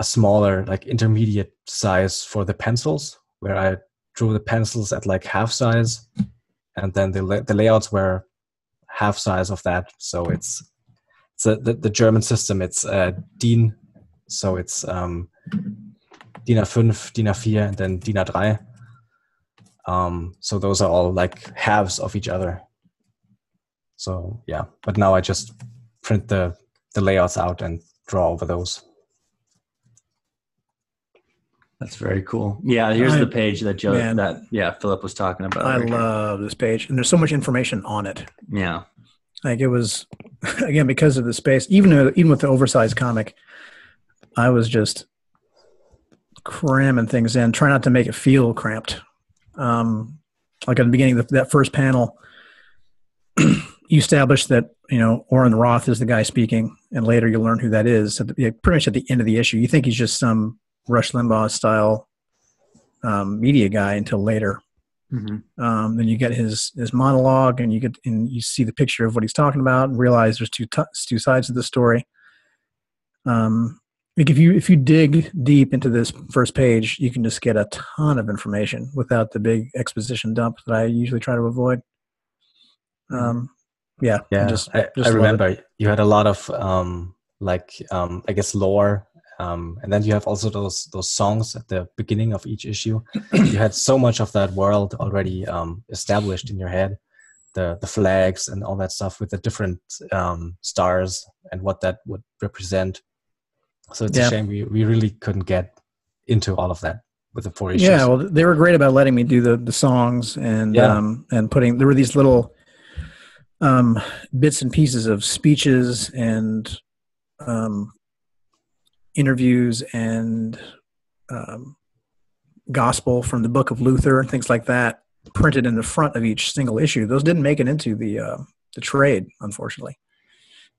a smaller, like intermediate size for the pencils, where I drew the pencils at like half size, and then the the layouts were half size of that. So it's it's a, the, the German system. It's uh, DIN, so it's um, DIN A5, DIN A4, and then DIN A3. Um, so those are all like halves of each other. So yeah, but now I just print the the layouts out and draw over those. That's very cool. Yeah, here's I- the page that Joe man. that yeah Philip was talking about. I right here. love this page, and there's so much information on it. Yeah, Like it was, again, because of the space. Even even with the oversized comic, I was just cramming things in, try not to make it feel cramped. Um, like at the beginning of the, that first panel, you establish that you know Orrin Roth is the guy speaking, and later you learn who that is. At the, pretty much at the end of the issue, you think he's just some Rush Limbaugh style um, media guy until later. Mhm. Um, then you get his his monologue, and you get and you see the picture of what he's talking about, and realize there's two t- two sides of the story. Um, like if you if you dig deep into this first page, you can just get a ton of information without the big exposition dump that I usually try to avoid. Um, yeah, I Yeah, just, I, just I love it. remember you had a lot of um, like um, I guess lore, um, and then you have also those those songs at the beginning of each issue. you had so much of that world already um, established in your head, the the flags and all that stuff with the different um, stars and what that would represent. So it's Yeah. a shame we, we really couldn't get into all of that with the four issues. Yeah, well, they were great about letting me do the the songs and Yeah. um, and putting. There were these little um, bits and pieces of speeches and um, interviews and um, gospel from the Book of Luther and things like that printed in the front of each single issue. Those didn't make it into the uh, the trade, unfortunately,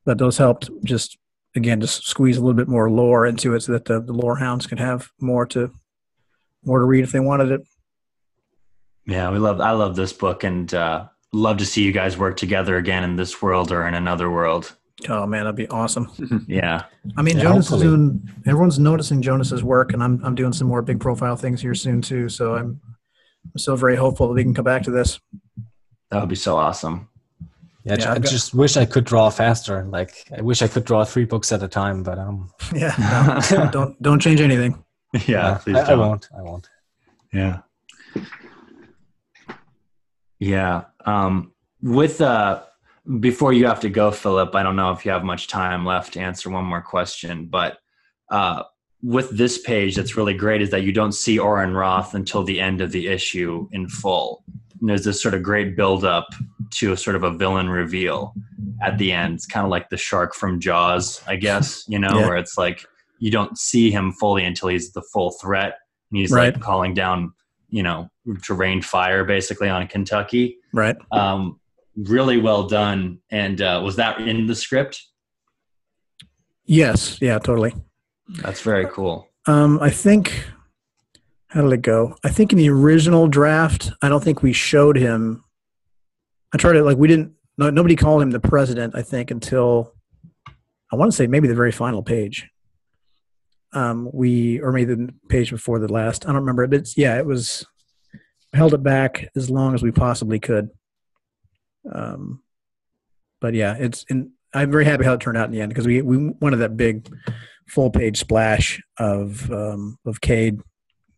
but those helped just again just squeeze a little bit more lore into it so that the, the lore hounds could have more to more to read if they wanted it. yeah, we love. I love this book, and uh, love to see you guys work together again in this world or in another world. Oh man, that'd be awesome. Yeah, I mean, Yeah, Jonas is hopefully. doing. Everyone's noticing Jonas's work, and I'm I'm doing some more big profile things here soon too. So I'm I'm still very hopeful that we can come back to this. that would be so awesome. Yeah, Yeah, I got- just wish I could draw faster. Like I wish I could draw three books at a time, but um, yeah, no, don't don't change anything. yeah, please I, I don't. won't. I won't. Yeah. Yeah. Um, with uh, before you have to go, Phillip, I don't know if you have much time left to answer one more question, but uh, with this page, that's really great is that you don't see Orrin Roth until the end of the issue in full. And there's this sort of great build up to a sort of a villain reveal at the end. It's kind of like the shark from Jaws, I guess, you know, Yeah. where it's like you don't see him fully until he's the full threat. And he's Right. like calling down, you know, to rain fire basically on Kentucky. Right. Um, really well done. And uh, was that in the script? Yes. Yeah. Totally. That's very cool. Um, I think. How did it go? I think in the original draft, I don't think we showed him. I tried to like we didn't. No, nobody called him the president. I think until I want to say maybe the very final page. Um, we or maybe the page before the last. I don't remember. But it's, yeah, it was held it back as long as we possibly could. Um, but yeah, it's and I'm very happy how it turned out in the end because we we wanted that big full page splash of um, of Cade,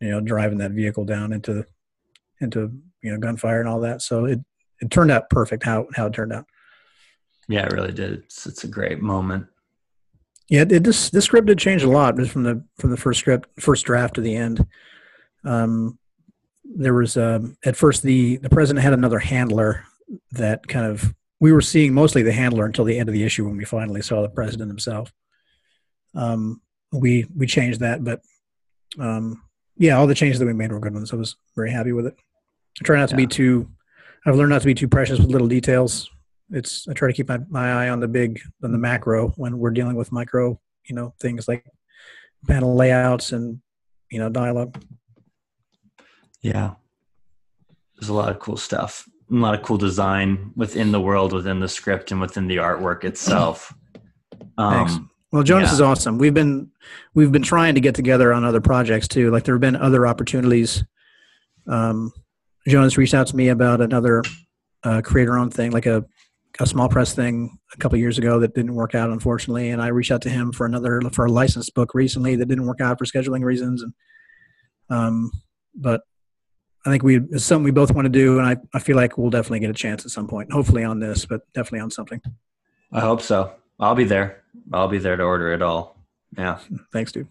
you know, driving that vehicle down into into you know gunfire and all that. So it it turned out perfect how how it turned out. Yeah, it really did. It's, it's a great moment. Yeah, it, this this script did change a lot just from the from the first script first draft to the end. Um, there was um, at first the the president had another handler that kind of we were seeing mostly the handler until the end of the issue when we finally saw the president himself. Um, we we changed that, but um, yeah, all the changes that we made were good ones. I was very happy with it. I try not to be too. I've learned not to be too precious with little details. It's I try to keep my, my eye on the big on the macro when we're dealing with micro, you know, things like panel layouts and you know dialogue. Yeah. There's a lot of cool stuff. A lot of cool design within the world, within the script, and within the artwork itself. Thanks. Um, Well, Jonas Yeah. is awesome. We've been we've been trying to get together on other projects too. Like there have been other opportunities. Um, Jonas reached out to me about another uh, creator-owned thing, like a a small press thing, a couple years ago that didn't work out, unfortunately. And I reached out to him for another for a licensed book recently that didn't work out for scheduling reasons. And um, but I think we it's something we both want to do, and I I feel like we'll definitely get a chance at some point. Hopefully on this, but definitely on something. I hope so. I'll be there. I'll be there to order it all. Yeah. Thanks, dude.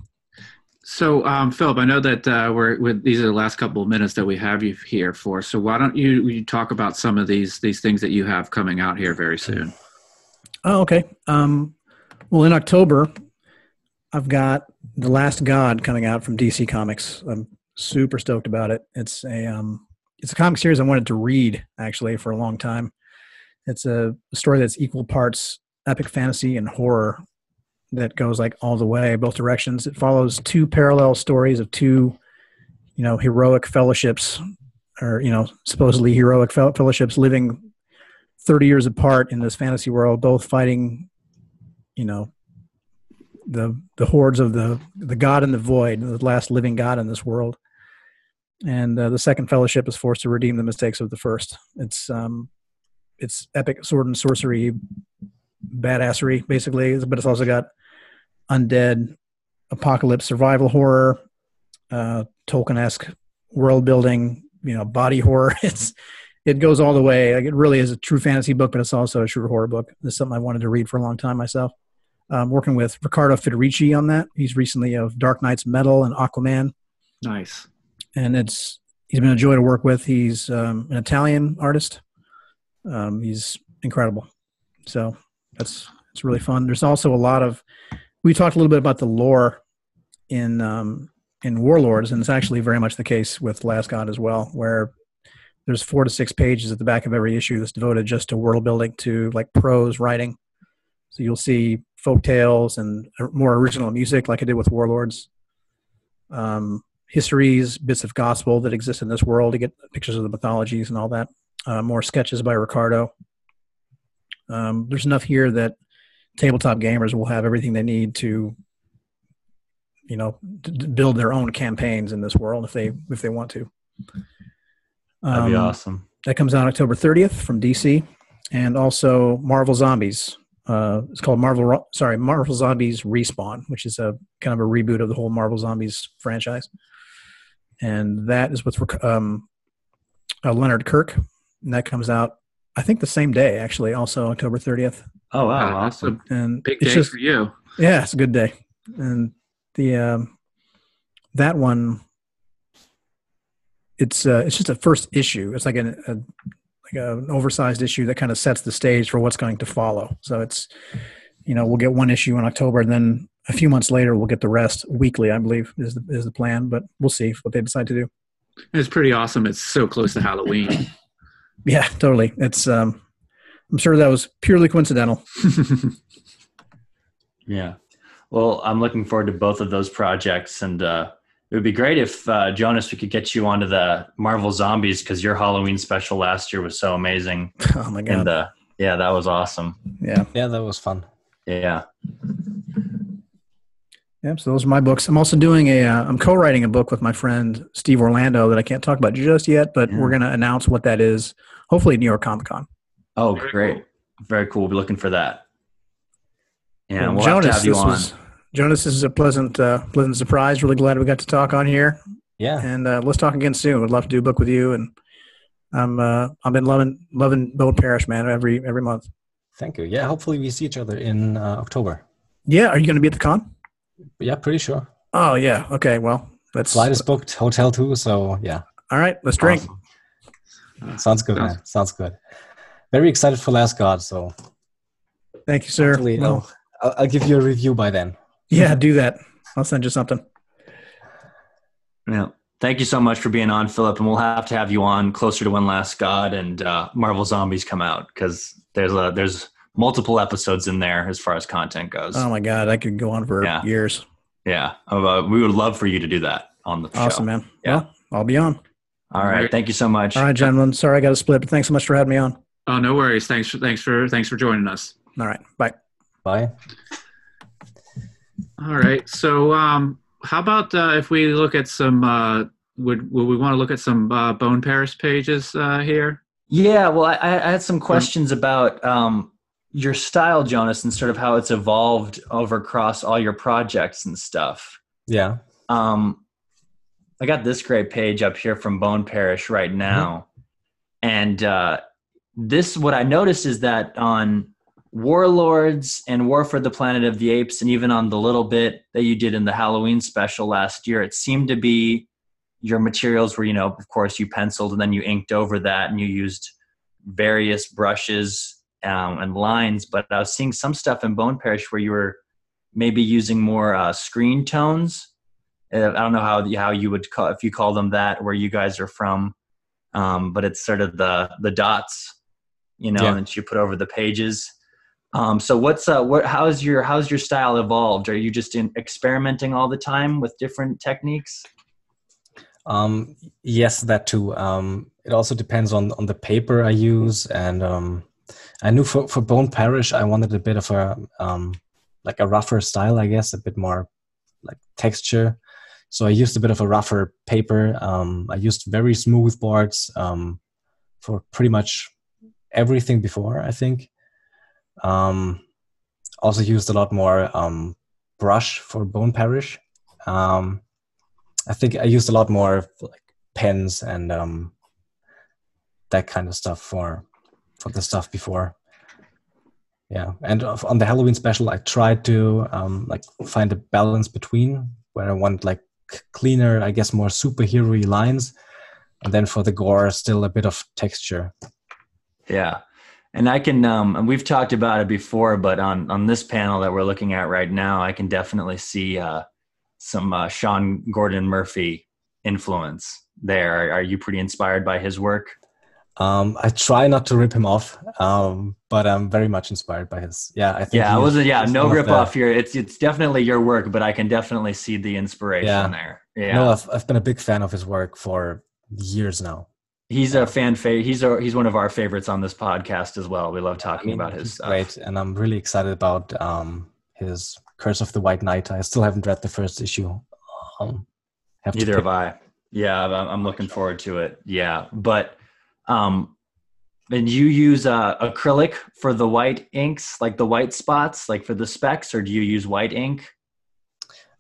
So, um, Phillip, I know that uh, we're with these are the last couple of minutes that we have you here for. So, why don't you you talk about some of these these things that you have coming out here very soon? Oh, okay. Um, well, in October, I've got The Last God coming out from DC Comics. I'm super stoked about it. It's a um, it's a comic series I wanted to read actually for a long time. It's a story that's equal parts epic fantasy and horror that goes like all the way both directions. It follows two parallel stories of two, you know, heroic fellowships, or you know, supposedly heroic fellowships living 30 years apart in this fantasy world, both fighting, you know, the the hordes of the the god in the void, the last living god in this world. And uh, the second fellowship is forced to redeem the mistakes of the first. It's um, it's epic sword and sorcery, badassery basically, but it's also got undead, apocalypse, survival horror, uh, Tolkien-esque world building, you know, body horror. It's it goes all the way. Like it really is a true fantasy book, but it's also a true horror book. It's something I wanted to read for a long time myself. Um, working with Riccardo Federici on that. He's recently of Dark Nights: Metal and Aquaman, Nice. And it's he's been a joy to work with. He's um, an Italian artist. Um, he's incredible. So that's it's really fun. There's also a lot of we talked a little bit about the lore in um, in Warlords, and it's actually very much the case with Last God as well, where there's four to six pages at the back of every issue that's devoted just to world building, to like prose writing. So you'll see folk tales and more original music, like I did with Warlords. Um, histories, bits of gospel that exist in this world to get pictures of the mythologies and all that. Uh, more sketches by Riccardo. Um, there's enough here that tabletop gamers will have everything they need to, you know, d- build their own campaigns in this world if they if they want to. That'd be Um, awesome. that comes out October 30th from DC, and also Marvel Zombies. Uh, it's called Marvel. Sorry, Marvel Zombies Respawn, which is a kind of a reboot of the whole Marvel Zombies franchise, and that is with Ric- um, uh, Leonard Kirk, and that comes out I think the same day actually, also October 30th. Oh wow, Wow, awesome. And big it's day just for you. yeah, it's a good day. And the um, that one, it's uh, it's just a first issue. It's like an a, like an oversized issue that kind of sets the stage for what's going to follow. So it's you know we'll get one issue in October, and then a few months later we'll get the rest weekly. I believe is the is the plan, but we'll see what they decide to do. It's pretty awesome. It's so close to Halloween. Yeah, totally. It's um, I'm sure that was purely coincidental. Yeah. Well, I'm looking forward to both of those projects, and uh, it would be great if uh, Jonas we could get you onto the Marvel Zombies because your Halloween special last year was so amazing, Oh my god. and uh, yeah, that was awesome. yeah. Yeah, that was fun. Yeah. Yep. So those are my books. I'm also doing a. Uh, I'm co-writing a book with my friend Steve Orlando that I can't talk about just yet, but Yeah. we're going to announce what that is. Hopefully, at New York Comic Con. Oh, Very great. cool. Very cool. We'll be looking for that. Yeah, Well, we'll have to have you this on. was Jonas. This is a pleasant, uh, pleasant surprise. Really glad we got to talk on here, Yeah. and uh, let's talk again soon. Would love to do a book with you, and I'm uh, I've been loving loving Bone Parish, man. Every every month. Thank you. Yeah, hopefully we see each other in uh, October. Yeah. Are you going to be at the con? Yeah, pretty sure. Oh yeah. Okay. Well, let's. Flight is booked, hotel too. So yeah, All right. Let's drink. Awesome. sounds good, Sounds- man. Sounds good. Very excited for Last God. So Thank you, sir. hopefully, Well, I'll, I'll, I'll give you a review by then. yeah. Do that. I'll send you something. Yeah. Thank you so much for being on, Phillip. And we'll have to have you on closer to when Last God and uh, Marvel Zombies come out because there's a there's multiple episodes in there as far as content goes. Oh my god, I could go on for Yeah. years. Yeah, uh, we would love for you to do that on the Awesome, show. Awesome, man. Yeah. Well, I'll be on. All right, thank you so much. All right, gentlemen. Sorry I got to split, but thanks so much for having me on. Oh, no worries. Thanks for thanks for thanks for joining us. All right. Bye. Bye. All right. So, um, how about uh, if we look at some? Uh, would would we want to look at some uh, Bone Parish pages uh, here? Yeah, well, I, I had some questions about um, your style, Jonas, and sort of how it's evolved over across all your projects and stuff. Yeah. Um, I got this great page up here from Bone Parish right now, and uh, this what I noticed is that on Warlords and War for the Planet of the Apes, and even on the little bit that you did in the Halloween special last year, it seemed to be your materials were, you know, of course, you penciled and then you inked over that, and you used various brushes um, and lines. But I was seeing some stuff in Bone Parish where you were maybe using more uh, screen tones. Uh, I don't know how how you would call if you call them that where you guys are from, um, but it's sort of the the dots, you know, Yeah. that you put over the pages. Um, so what's uh, what? How's your how's your style evolved? Are you just in experimenting all the time with different techniques? Um, yes, that too. Um, it also depends on on the paper I use, and um, I knew for for Bone Parish I wanted a bit of a um, like a rougher style, I guess, a bit more like texture. So I used a bit of a rougher paper. Um, I used very smooth boards um, for pretty much everything before. I think. Um, also used a lot more um, brush for Bone Parish. Um, I think I used a lot more like pens and that kind of stuff for for the stuff before. Yeah, and on the Halloween special, I tried to um, like find a balance between where I want like cleaner, I guess, more superhero lines, and then for the gore, still a bit of texture. Yeah. And I can, um, and we've talked about it before, but on, on this panel that we're looking at right now, I can definitely see uh, some uh, Sean Gordon Murphy influence there. Are, are you pretty inspired by his work? Um, I try not to rip him off, um, but I'm very much inspired by his. Yeah, I think. Yeah, I wasn't. Yeah, no one of rip off here. It's it's definitely your work, but I can definitely see the inspiration Yeah. there. Yeah, No, I've I've been a big fan of his work for years now. he's a fan favorite. He's a he's one of our favorites on this podcast as well. We love talking I mean, about his stuff. great, and I'm really excited about um, his Curse of the White Knight. I still haven't read the first issue. Um, have Neither have I. Yeah, I'm, I'm looking forward to it. Yeah, but um, and you use uh, acrylic for the white inks, like the white spots, like for the specks, or do you use white ink?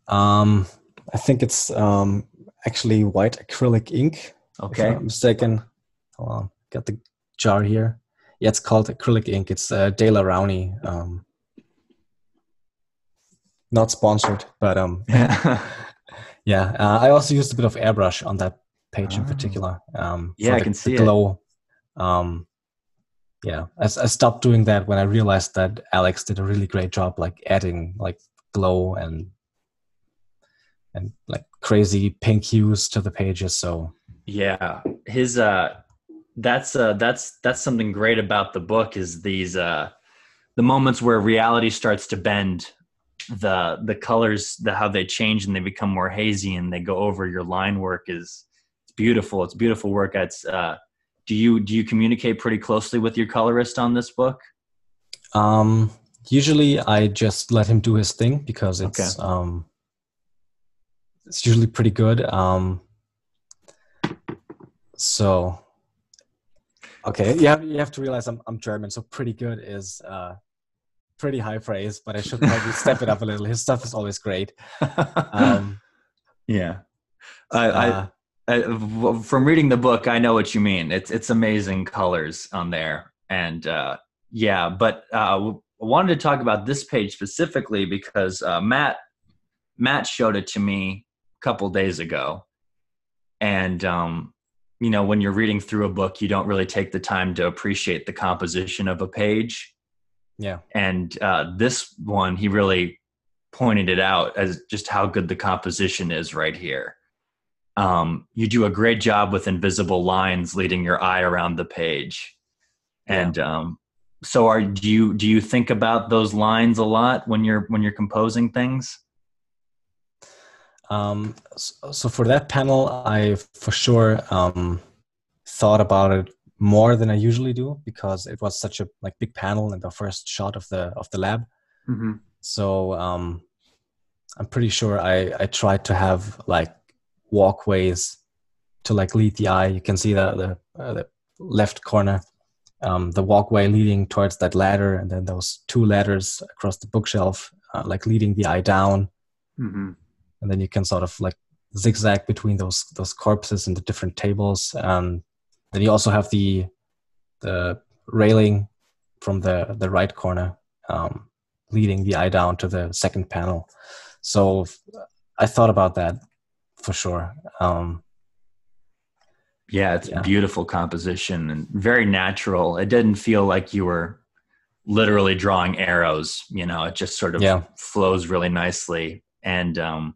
Um, I think it's um, actually white acrylic ink. If Okay. I'm mistaken. Hold on, got the jar here. Yeah, it's called acrylic ink. It's uh, Daler-Rowney. Um, not sponsored, but um, yeah. Uh, I also used a bit of airbrush on that page in Oh. particular. Um, Yeah, I the- can the see it. glow. Um, yeah, I stopped doing that when I realized that Alex did a really great job, like adding like glow and and like crazy pink hues to the pages. So Yeah, his uh, that's uh, that's that's something great about the book is these uh, the moments where reality starts to bend, the the colors, the how they change and they become more hazy and they go over your line work is beautiful. It's beautiful work. It's uh, do you do you communicate pretty closely with your colorist on this book? um, usually I just let him do his thing because it's um, it's usually pretty good. Um, so okay, you have you have to realize I'm I'm German, so pretty good is uh, pretty high praise, but I should probably step it up a little. His stuff is always great. Um, yeah, I, I uh, from reading the book, I know what you mean. It's it's amazing colors on there, and uh, yeah. But uh, I wanted to talk about this page specifically because uh, Matt Matt showed it to me a couple days ago, and um, you know when you're reading through a book, you don't really take the time to appreciate the composition of a page. yeah. And uh, this one, he really pointed it out as just how good the composition is right here um, you do a great job with invisible lines leading your eye around the page. And um, so, are do you do you think about those lines a lot when you're when you're composing things? Um, so, so for that panel, I for sure um, thought about it more than I usually do because it was such a like big panel and the first shot of the of the lab. Mm-hmm. So um, I'm pretty sure I I tried to have like walkways to like lead the eye. You can see the the, uh, the left corner, um, the walkway leading towards that ladder, and then those two ladders across the bookshelf, uh, like leading the eye down. Mm-hmm. And then you can sort of like zigzag between those those corpses and the different tables. And then you also have the the railing from the the right corner, um, leading the eye down to the second panel. So I thought about that for sure. Um, yeah, it's Yeah. beautiful composition and very natural. It didn't feel like you were literally drawing arrows. You know, it just sort of Yeah. flows really nicely. And um,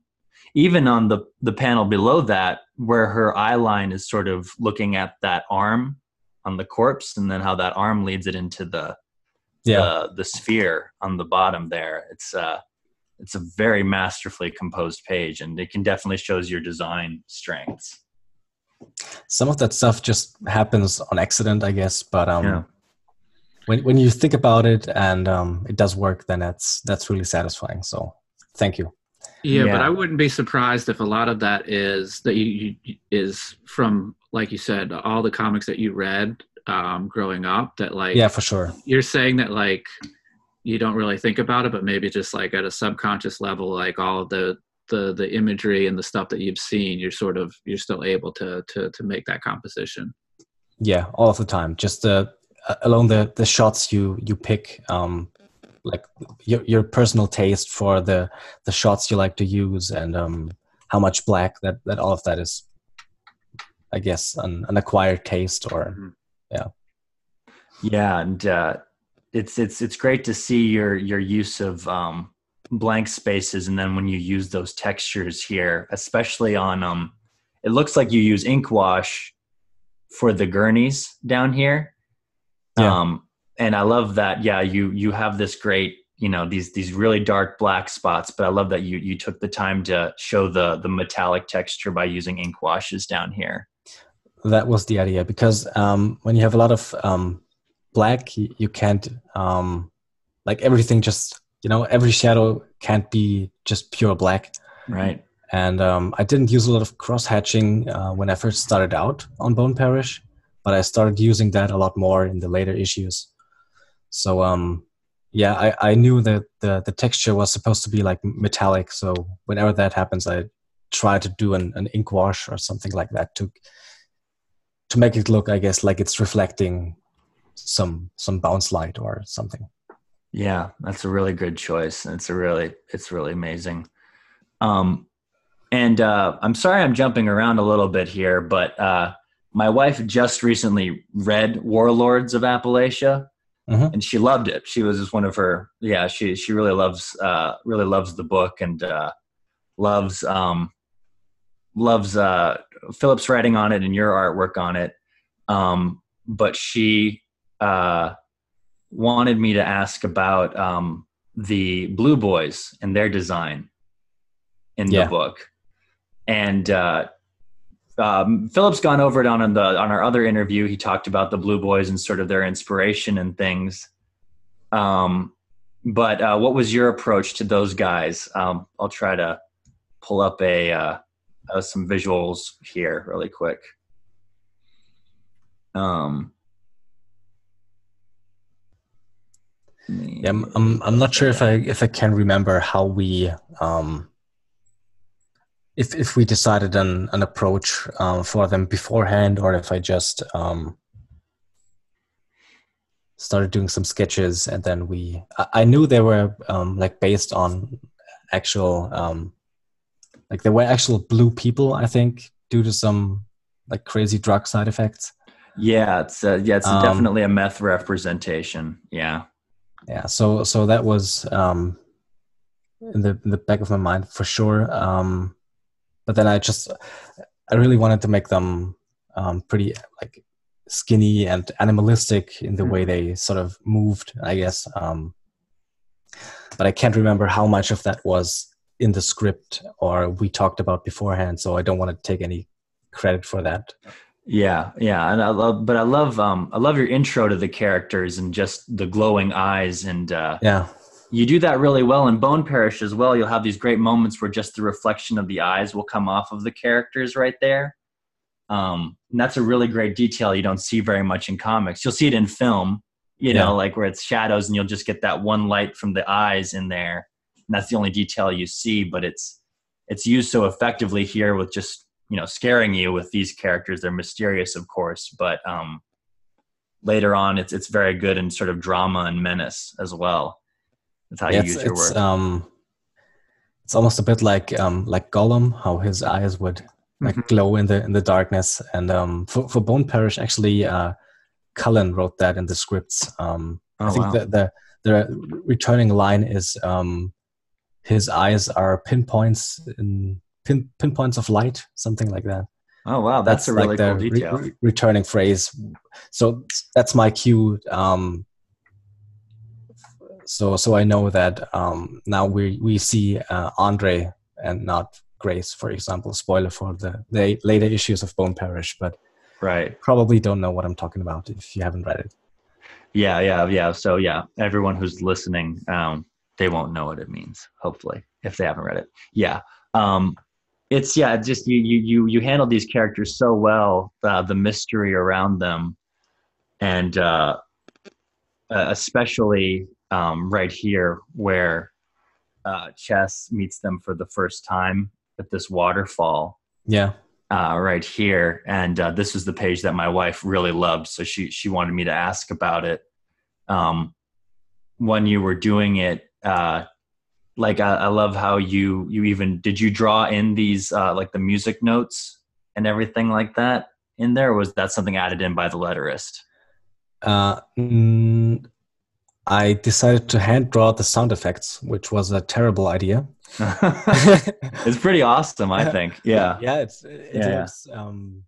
even on the the panel below that, where her eye line is sort of looking at that arm on the corpse, and then how that arm leads it into the yeah, the, the sphere on the bottom there. It's uh, it's a very masterfully composed page, and it can definitely shows your design strengths. some of that stuff just happens on accident, I guess. But um, Yeah. when when you think about it and um, it does work, then that's that's really satisfying. So thank you. Yeah, but I wouldn't be surprised if a lot of that is that you, you is from like you said all the comics that you read um, growing up. That like Yeah, for sure. you're saying that like you don't really think about it, but maybe just like at a subconscious level, like all of the the the imagery and the stuff that you've seen, you're sort of you're still able to to to make that composition. Yeah, all of the time. Just the uh, along the the shots you you pick, um, like your your personal taste for the the shots you like to use, and um, how much black that that all of that is. I guess an, an acquired taste, or Mhm. Yeah, and uh, it's it's it's great to see your your use of um, blank spaces, and then when you use those textures here, especially on um, it looks like you use ink wash for the gurneys down here. Yeah. Um, and I love that. Yeah, you you have this great you know these these really dark black spots, but I love that you you took the time to show the the metallic texture by using ink washes down here. that was the idea because um, when you have a lot of um, black you, can't um, like everything just you know every shadow can't be just pure black Right. and um, i didn't use a lot of cross hatching uh, when i first started out on bone parish but i started using that a lot more in the later issues so um, yeah I, I knew that the, the texture was supposed to be like metallic so whenever that happens i try to do an, an ink wash or something like that to to make it look i guess like it's reflecting some some bounce light or something Yeah, that's a really good choice. and It's a really it's really amazing. Um, and uh, I'm sorry I'm jumping around a little bit here, but uh, my wife just recently read Warlords of Appalachia, Mhm. and she loved it. She was just one of her yeah. She she really loves uh, really loves the book and uh, loves um, loves uh, Phillip's writing on it and your artwork on it. Um, but she uh, wanted me to ask about um, the Blue Boys and their design in Yeah. the book, and uh, um, Phillip's gone over it on on the on our other interview. He talked about the Blue Boys and sort of their inspiration and things. Um, but uh, what was your approach to those guys? Um, I'll try to pull up a uh, uh, some visuals here really quick. Um, yeah I'm, I'm i'm not sure if i if i can remember how we um if if we decided on an approach um, for them beforehand or if i just um started doing some sketches and then we i, I knew they were um like based on actual um like they were actual blue people i think due to some like crazy drug side effects Yeah, it's uh, yeah, it's Um, definitely a meth representation. Yeah, yeah so so that was um in the in the back of my mind for sure um but then i just I really wanted to make them um, pretty like skinny and animalistic in the way they sort of moved, I guess. Um, but I can't remember how much of that was in the script or we talked about beforehand, so I don't want to take any credit for that. Yeah, yeah, and I love, but I love, um, I love your intro to the characters and just the glowing eyes, and uh, Yeah, you do that really well in Bone Parish as well. You'll have these great moments where just the reflection of the eyes will come off of the characters right there. Um, and that's a really great detail you don't see very much in comics. You'll see it in film, you know, Yeah. like where it's shadows and you'll just get that one light from the eyes in there. And that's the only detail you see, but it's it's used so effectively here with just, you know, scaring you with these characters. They're mysterious, of course, but um later on it's it's very good in sort of drama and menace as well. That's how Yeah, you it's, use your it's, word. um, it's almost a bit like um, like Gollum, how his eyes would like Mm-hmm. glow in the in the darkness. And um, for for Bone Parish, actually, uh, Cullen wrote that in the scripts. Um, I Oh, think wow. the, the the returning line is um, his eyes are pinpoints in pin, pinpoints of light, something like that. oh wow, that's, a really like cool detail. re- returning phrase. So that's my cue. Um, so so I know that um, now we we see uh, Andre and not Grace, for example. Spoiler for the, the later issues of Bone Parish, but right. probably don't know what I'm talking about if you haven't read it. Yeah, yeah, yeah. So yeah, everyone who's listening, um, they won't know what it means. Hopefully, if they haven't read it. Yeah. Um, it's yeah, just you you you you handle these characters so well, uh, the mystery around them, and uh, uh, especially um, right here where uh, Chess meets them for the first time at this waterfall. Yeah, uh, right here, and uh, this was the page that my wife really loved, so she she wanted me to ask about it. Um, when you were doing it, uh, like I, I love how you you even did you draw in these uh, like the music notes and everything like that in there, or was that something added in by the letterist? uh, mm, I decided to hand draw the sound effects, which was a terrible idea. it's pretty awesome, I think. Yeah, yeah it's it Yeah, yeah. looks um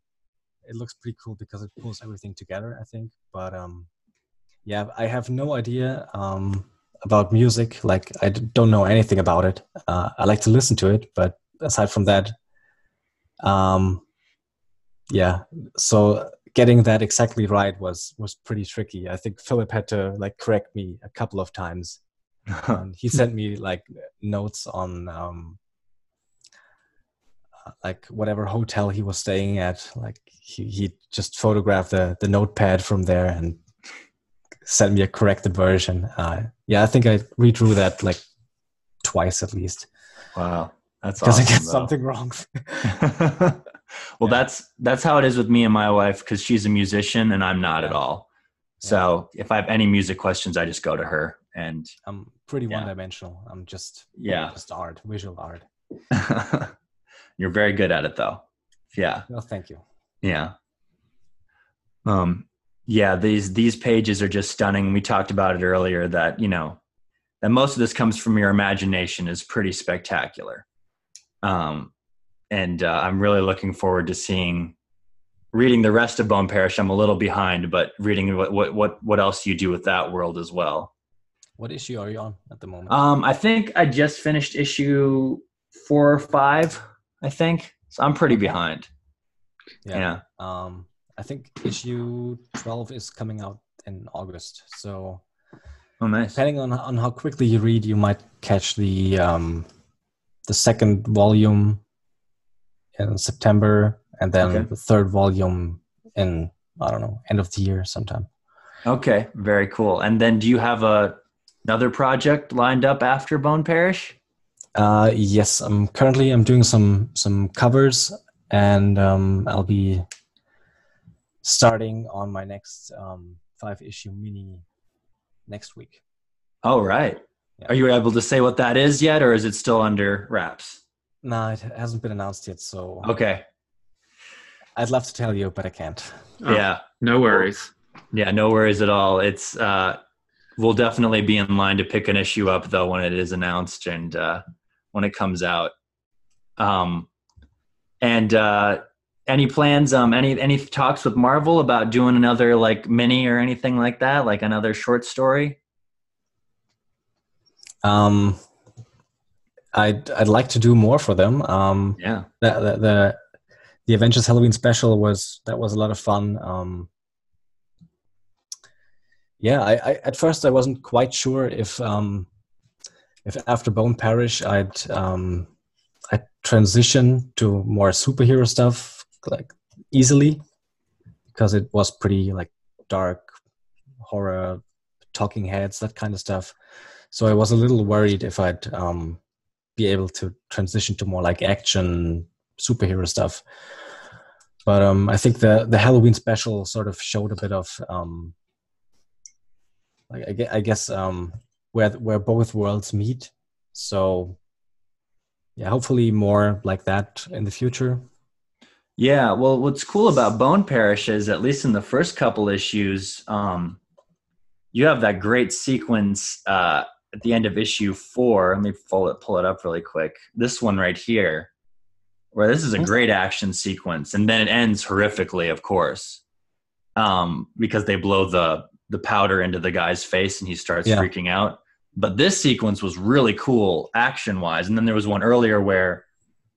it looks pretty cool because it pulls everything together i think but um yeah i have no idea um about music like I don't know anything about it. Uh, i like to listen to it but aside from that um yeah. So getting that exactly right was was pretty tricky. I think phillip had to like correct me a couple of times. And he sent me like notes on um uh, like whatever hotel he was staying at. Like he, he just photographed the the notepad from there and sent me a corrected version. Uh yeah i think i redrew that like twice at least. Wow, that's because awesome. i get though. something wrong. Well Yeah. that's that's how it is with me and my wife because she's a musician and i'm not at all. So if i have any music questions i just go to her and i'm pretty Yeah. one-dimensional. I'm just yeah. Just art visual art. You're very good at it though. Yeah. Well thank you. Yeah. Um yeah these these pages are just stunning. We talked about it earlier that you know that most of this comes from your imagination is pretty spectacular. Um and uh, i'm really looking forward to seeing reading the rest of bone parish. I'm a little behind but reading what what what, what else you do with that world as well. What issue are you on at the moment? Um i think i just finished issue four or five i think. So i'm pretty behind. Yeah. um i think issue 12 is coming out in august so oh nice depending on on how quickly you read, you might catch the um, the second volume in September, and then Okay. the third volume in I don't know end of the year sometime. Okay, very cool. And then do you have a another project lined up after Bone Parish? Uh, yes, I'm currently I'm doing some some covers, and um, I'll be starting on my next um, five issue mini next week. Oh, right. Yeah. Are you able to say what that is yet, or is it still under wraps? No, it hasn't been announced yet, so Okay. I'd love to tell you, but I can't. Oh, Yeah. No worries. Yeah. No worries at all. It's uh, we'll definitely be in line to pick an issue up though when it is announced and uh, when it comes out. Um, and uh, any plans? Um, any any talks with Marvel about doing another like mini or anything like that, like another short story? Um, I'd I'd like to do more for them. Um, Yeah. the, the the the Avengers Halloween special was that was a lot of fun. Um, yeah, I, I at first I wasn't quite sure if um, if after Bone Parish I'd um, I'd transition to more superhero stuff like easily because it was pretty like dark horror, talking heads, that kind of stuff. So I was a little worried if I'd um, be able to transition to more like action superhero stuff. But um, I think the the Halloween special sort of showed a bit of um, like I guess, I guess um, where where both worlds meet. So yeah, hopefully more like that in the future. Yeah, well, what's cool about Bone Parish is at least in the first couple issues, um, you have that great sequence uh, at the end of issue four. Let me pull it pull it up really quick. This one right here, where this is a great action sequence, and then it ends horrifically, of course, um, because they blow the the powder into the guy's face and he starts Yeah. freaking out. But this sequence was really cool action wise, and then there was one earlier where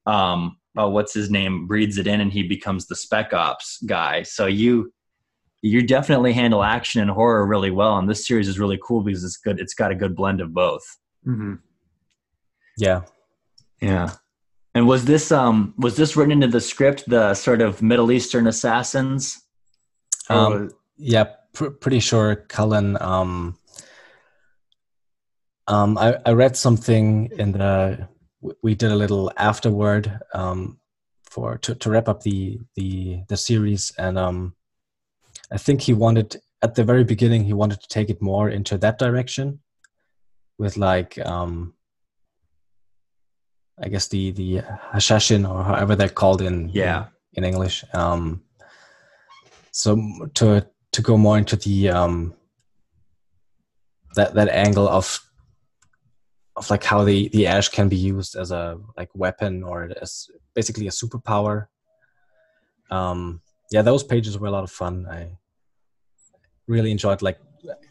um oh what's his name breathes it in and he becomes the spec ops guy so you you definitely handle action and horror really well and this series is really cool because it's good it's got a good blend of both Mm-hmm. Yeah, yeah and was this um was this written into the script the sort of middle eastern assassins Or Um, yeah, pr- pretty sure Cullen. Um, um, I, I read something in the. We did a little afterward um, for to, to wrap up the the the series, and um, I think he wanted at the very beginning he wanted to take it more into that direction, with like um, I guess the the Hashashin or however they're called in Yeah. in English. Um, so to to go more into the um, that that angle of of like how the the ash can be used as a like weapon or as basically a superpower. Um, yeah, those pages were a lot of fun. I really enjoyed like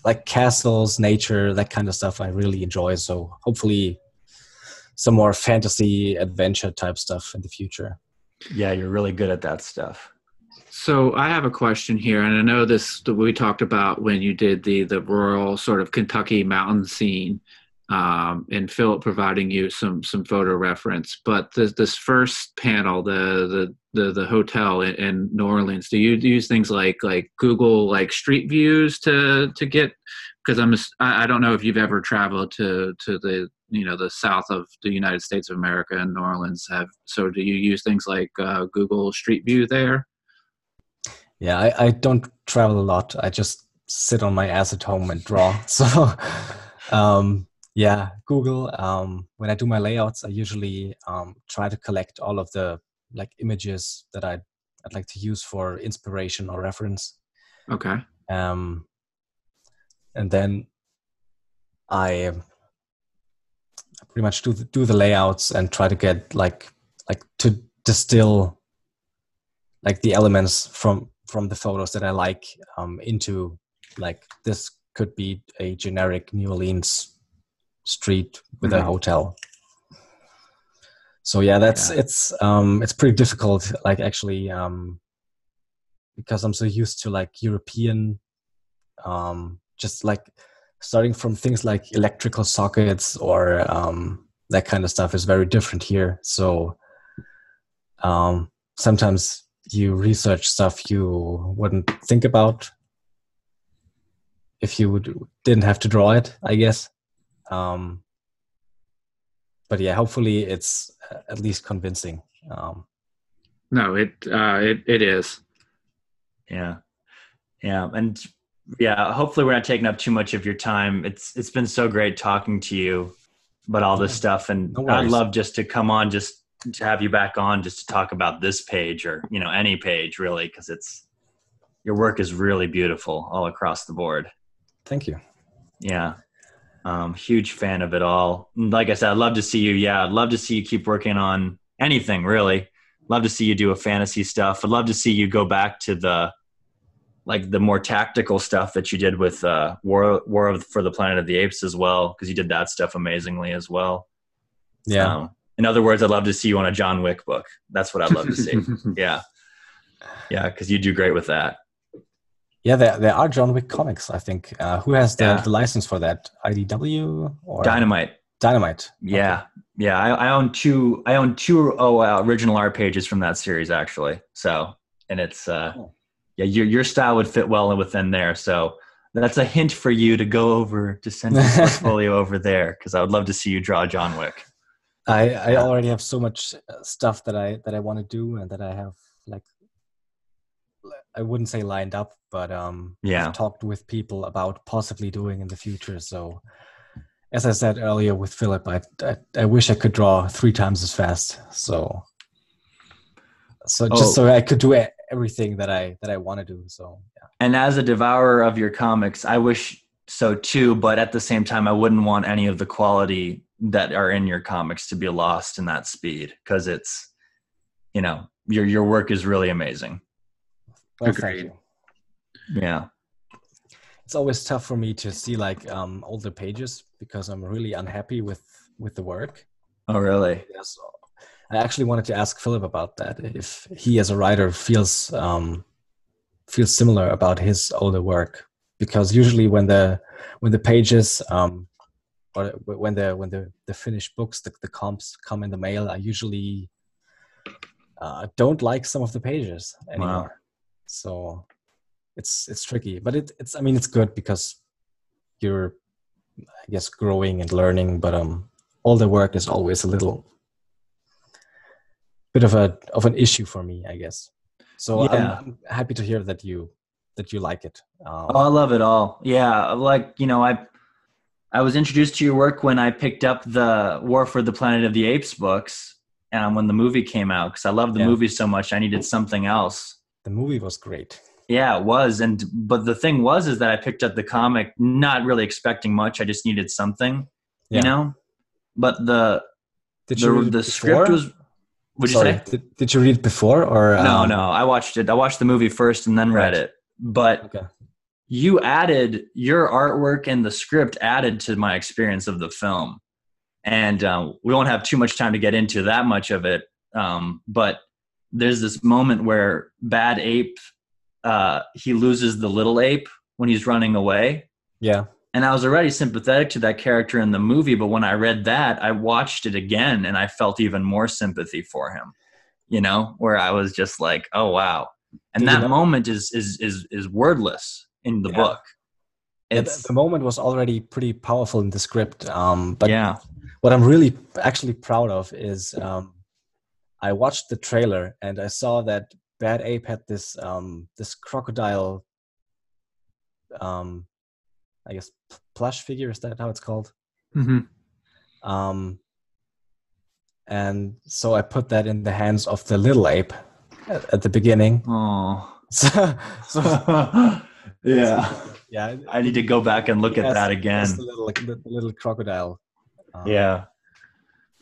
like castles, nature, that kind of stuff. I really enjoy. So hopefully, some more fantasy adventure type stuff in the future. yeah you're really good at that stuff So I have a question here, and I know this we talked about when you did the the rural sort of Kentucky mountain scene, um, and Phillip providing you some some photo reference. But this this first panel, the the the, the hotel in, in New Orleans, do you use things like like Google like Street Views to to get? Because I'm I don't know if you've ever traveled to to the you know the south of the United States of America and New Orleans. Have so do you use things like uh, Google Street View there? Yeah, I, I don't travel a lot. I just sit on my ass at home and draw. So, um, yeah, Google. Um, when I do my layouts, I usually um, try to collect all of the like images that I'd, I'd like to use for inspiration or reference. Okay. Um, and then I um, pretty much do the, do the layouts and try to get like like to distill like the elements from from the photos that I like um, into like this could be a generic New Orleans street with a Mhm. hotel. So yeah, that's Yeah. it's um, it's pretty difficult. Like actually, um, because I'm so used to like European, um, just like starting from things like electrical sockets or um, that kind of stuff is very different here. So um, sometimes you research stuff you wouldn't think about if you would, didn't have to draw it, I guess. Um, but yeah, hopefully it's uh, at least convincing. Um, No, it uh, it it is. Yeah. Yeah. And yeah, hopefully we're not taking up too much of your time. It's it's been so great talking to you about all this stuff. And No I'd love just to come on just to have you back on just to talk about this page or, you know, any page really, because it's your work is really beautiful all across the board. thank you. Yeah. Um, huge fan of it all. Like I said, I'd love to see you. Yeah, I'd love to see you keep working on anything really. love to see you do a fantasy stuff. I'd love to see you go back to the like the more tactical stuff that you did with uh, War War of, for the Planet of the Apes as well, because you did that stuff amazingly as well. Yeah. Um, in other words, I'd love to see you on a John Wick book. That's what I'd love to see. yeah, yeah, because you do great with that. Yeah, there, there are John Wick comics, I think. Uh, who has the, Yeah. the license for that? IDW or Dynamite. Dynamite? Yeah, yeah. I, I own two. I own two oh, uh, original art pages from that series actually. So, and it's uh, Cool. yeah, your your style would fit well within there. So that's a hint for you to go over to send your portfolio over there because I would love to see you draw John Wick. I, I already have so much uh, stuff that I that I want to do and that I have like I wouldn't say lined up, but um Yeah. I've talked with people about possibly doing in the future. So as I said earlier with Phillip, I I, I wish I could draw three times as fast. So so just Oh. so I could do everything that I that I want to do. So yeah. And as a devourer of your comics, I wish so too. But at the same time, I wouldn't want any of the quality that are in your comics to be lost in that speed because it's, you know, your your work is really amazing. Well, thank you. Yeah. It's always tough for me to see like um older pages because I'm really unhappy with with the work. Oh, really? Yes. I actually wanted to ask Phillip about that. If he, as a writer, feels um, feels similar about his older work, because usually when the when the pages um, or when the when the the finished books, the, the comps come in the mail, I usually uh, don't like some of the pages anymore. So it's it's tricky, but it, it's I mean it's good because you're I guess growing and learning, but um all the work is always a little bit of a of an issue for me, I guess. So I'm, Yeah. I'm happy to hear that you that you like it. Um, Oh, I love it all. Yeah, like you know, I I was introduced to your work when I picked up the War for the Planet of the Apes books, and when the movie came out, because I loved the Yeah. movie so much, I needed something else. The movie was great. Yeah, it was, and but the thing was is that I picked up the comic not really expecting much. I just needed something, Yeah. you know. But the Did the, you read the script was. Would you Sorry, say? Did, did you read it before or No, um, no. I watched it. I watched the movie first and then read it. But Okay. you added your artwork and the script added to my experience of the film and um, we won't have too much time to get into that much of it um, but there's this moment where bad ape uh, he loses the little ape when he's running away Yeah. and i was already sympathetic to that character in the movie but when i read that i watched it again and i felt even more sympathy for him you know where i was just like oh wow and you that know- moment is is is is wordless in the Yeah. book Yeah, the, it's the moment was already pretty powerful in the script. Um, but yeah what I'm really actually proud of is um, I watched the trailer and I saw that Bad Ape had this um, this crocodile, um, I guess plush figure. Is that how it's called? hmm Um, and so I put that in the hands of the little ape at, at the beginning. oh So, so yeah yeah, i need to go back and look at that again the little the little crocodile. um, yeah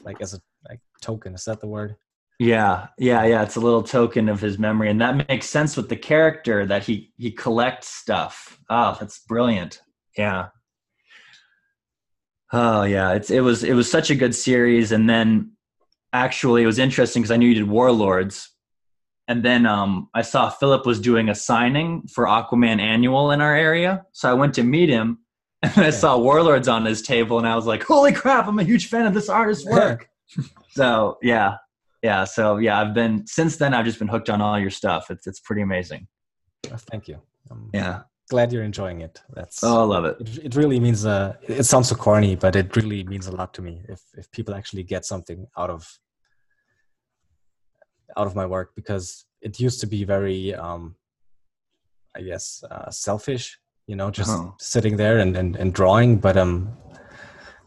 like as a like token. Is that the word? Yeah yeah yeah it's a little token of his memory and that makes sense with the character that he he collects stuff. Oh that's brilliant. Yeah. Oh yeah it's it was it was such a good series and then actually it was interesting because i knew you did warlords and then um, i saw phillip was doing a signing for aquaman annual in our area so i went to meet him and i saw warlords on his table and i was like holy crap i'm a huge fan of this artist's work. So yeah yeah so yeah i've been since then i've just been hooked on all your stuff it's it's pretty amazing Oh, thank you. I'm yeah glad you're enjoying it. That's oh i love it it, it really means uh it sounds so corny, but it really means a lot to me if if people actually get something out of out of my work because it used to be very um I guess uh, selfish, you know, just Uh-huh. sitting there and, and and drawing, but um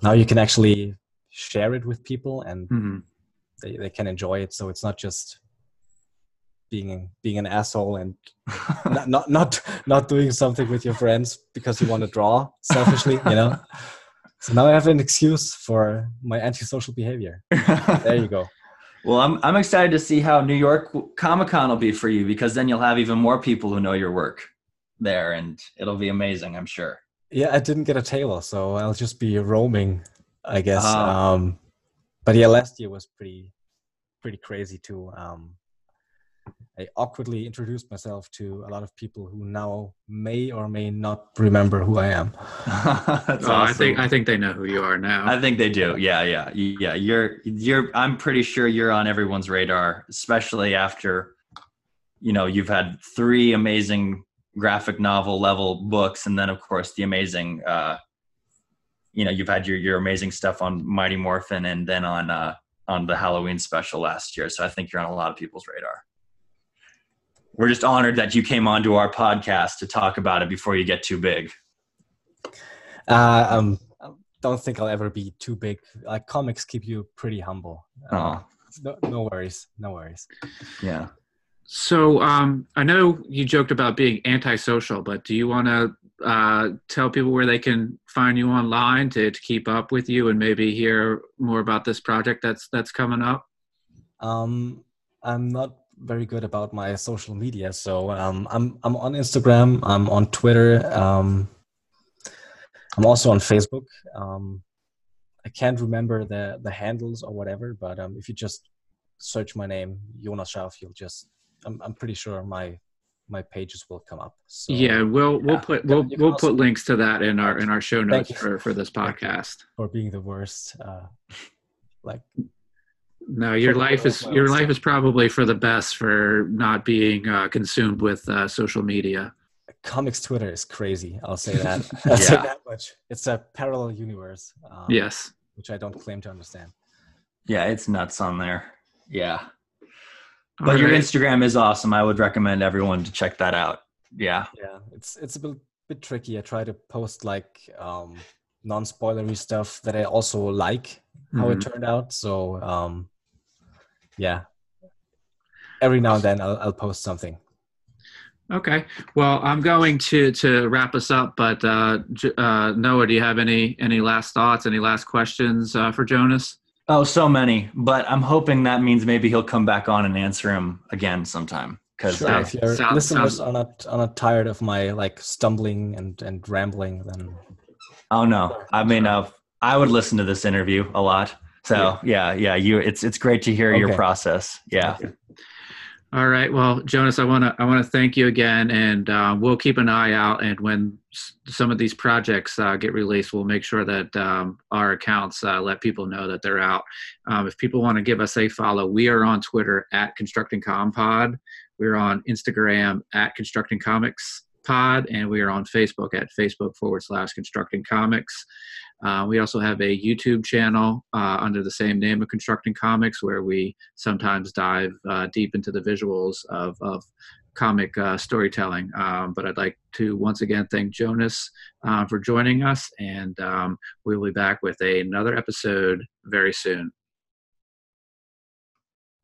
now you can actually share it with people and hmm they, they can enjoy it so it's not just being being an asshole and not, not not not doing something with your friends because you want to draw selfishly you know so now i have an excuse for my antisocial behavior there you go Well, I'm I'm excited to see how New York Comic Con will be for you because then you'll have even more people who know your work there, and it'll be amazing. I'm sure. Yeah, I didn't get a table, so I'll just be roaming, I guess. Ah. Um, but yeah, last year was pretty pretty crazy too. Um, I awkwardly introduced myself to a lot of people who now may or may not remember who I am. That's Oh, I think I think they know who you are now. I think they do. Yeah, yeah, yeah. You're, you're. I'm pretty sure you're on everyone's radar, especially after, you know, you've had three amazing graphic novel level books, and then of course the amazing, uh, you know, you've had your your amazing stuff on Mighty Morphin, and then on uh, on the Halloween special last year. So I think you're on a lot of people's radar. We're just honored that you came onto our podcast to talk about it before you get too big. Uh, um, I don't think I'll ever be too big. Like comics keep you pretty humble. Uh, Oh, no, no worries, no worries. yeah. So um, I know you joked about being antisocial, but do you want to uh, tell people where they can find you online to, to keep up with you and maybe hear more about this project that's that's coming up? Um, I'm not very good about my social media, so um, I'm I'm on Instagram. I'm on Twitter. Um, I'm also on Facebook. Um, I can't remember the the handles or whatever, but um, if you just search my name, Jonas Schauf, you'll just I'm I'm pretty sure my my pages will come up. So yeah, we'll we'll yeah. put we'll we'll also- put links to that in our in our show notes for for this podcast. for being the worst, uh, like No, your life is your life is probably for the best for not being uh, consumed with uh, social media. comics Twitter is crazy. I'll say that. I'll say Yeah. that much. It's a parallel universe. Um, Yes. which I don't claim to understand. Yeah, it's nuts on there. Yeah. All But your. Instagram is awesome. I would recommend everyone to check that out. Yeah. Yeah, it's it's a bit, bit tricky. I try to post like um, non-spoilery stuff that I also like how Mhm. it turned out. So um, yeah, every now and then I'll, I'll post something. Okay. Well, I'm going to to wrap us up, but uh, J- uh, Noah, do you have any any last thoughts? Any last questions uh, for Jonas? Oh, so many. But I'm hoping that means maybe he'll come back on and answer him again sometime. Because Sure, if your sounds- listeners sounds- are not are not tired of my like stumbling and and rambling, then oh no, I mean, uh, I would listen to this interview a lot. So yeah, yeah, you. It's it's great to hear your process. Yeah. All right. Well, Jonas, I want to I want to thank you again, and uh, we'll keep an eye out. And when some of these projects uh, get released, we'll make sure that um, our accounts uh, let people know that they're out. Um, if people want to give us a follow, we are on Twitter at Constructing Compod. We're on Instagram at Constructing Comics Pod, and we are on Facebook at Facebook forward slash Constructing Comics. Uh, we also have a YouTube channel uh, under the same name of Constructing Comics, where we sometimes dive uh, deep into the visuals of, of comic uh, storytelling. Um, but I'd like to once again thank Jonas uh, for joining us, and um, we'll be back with another episode very soon.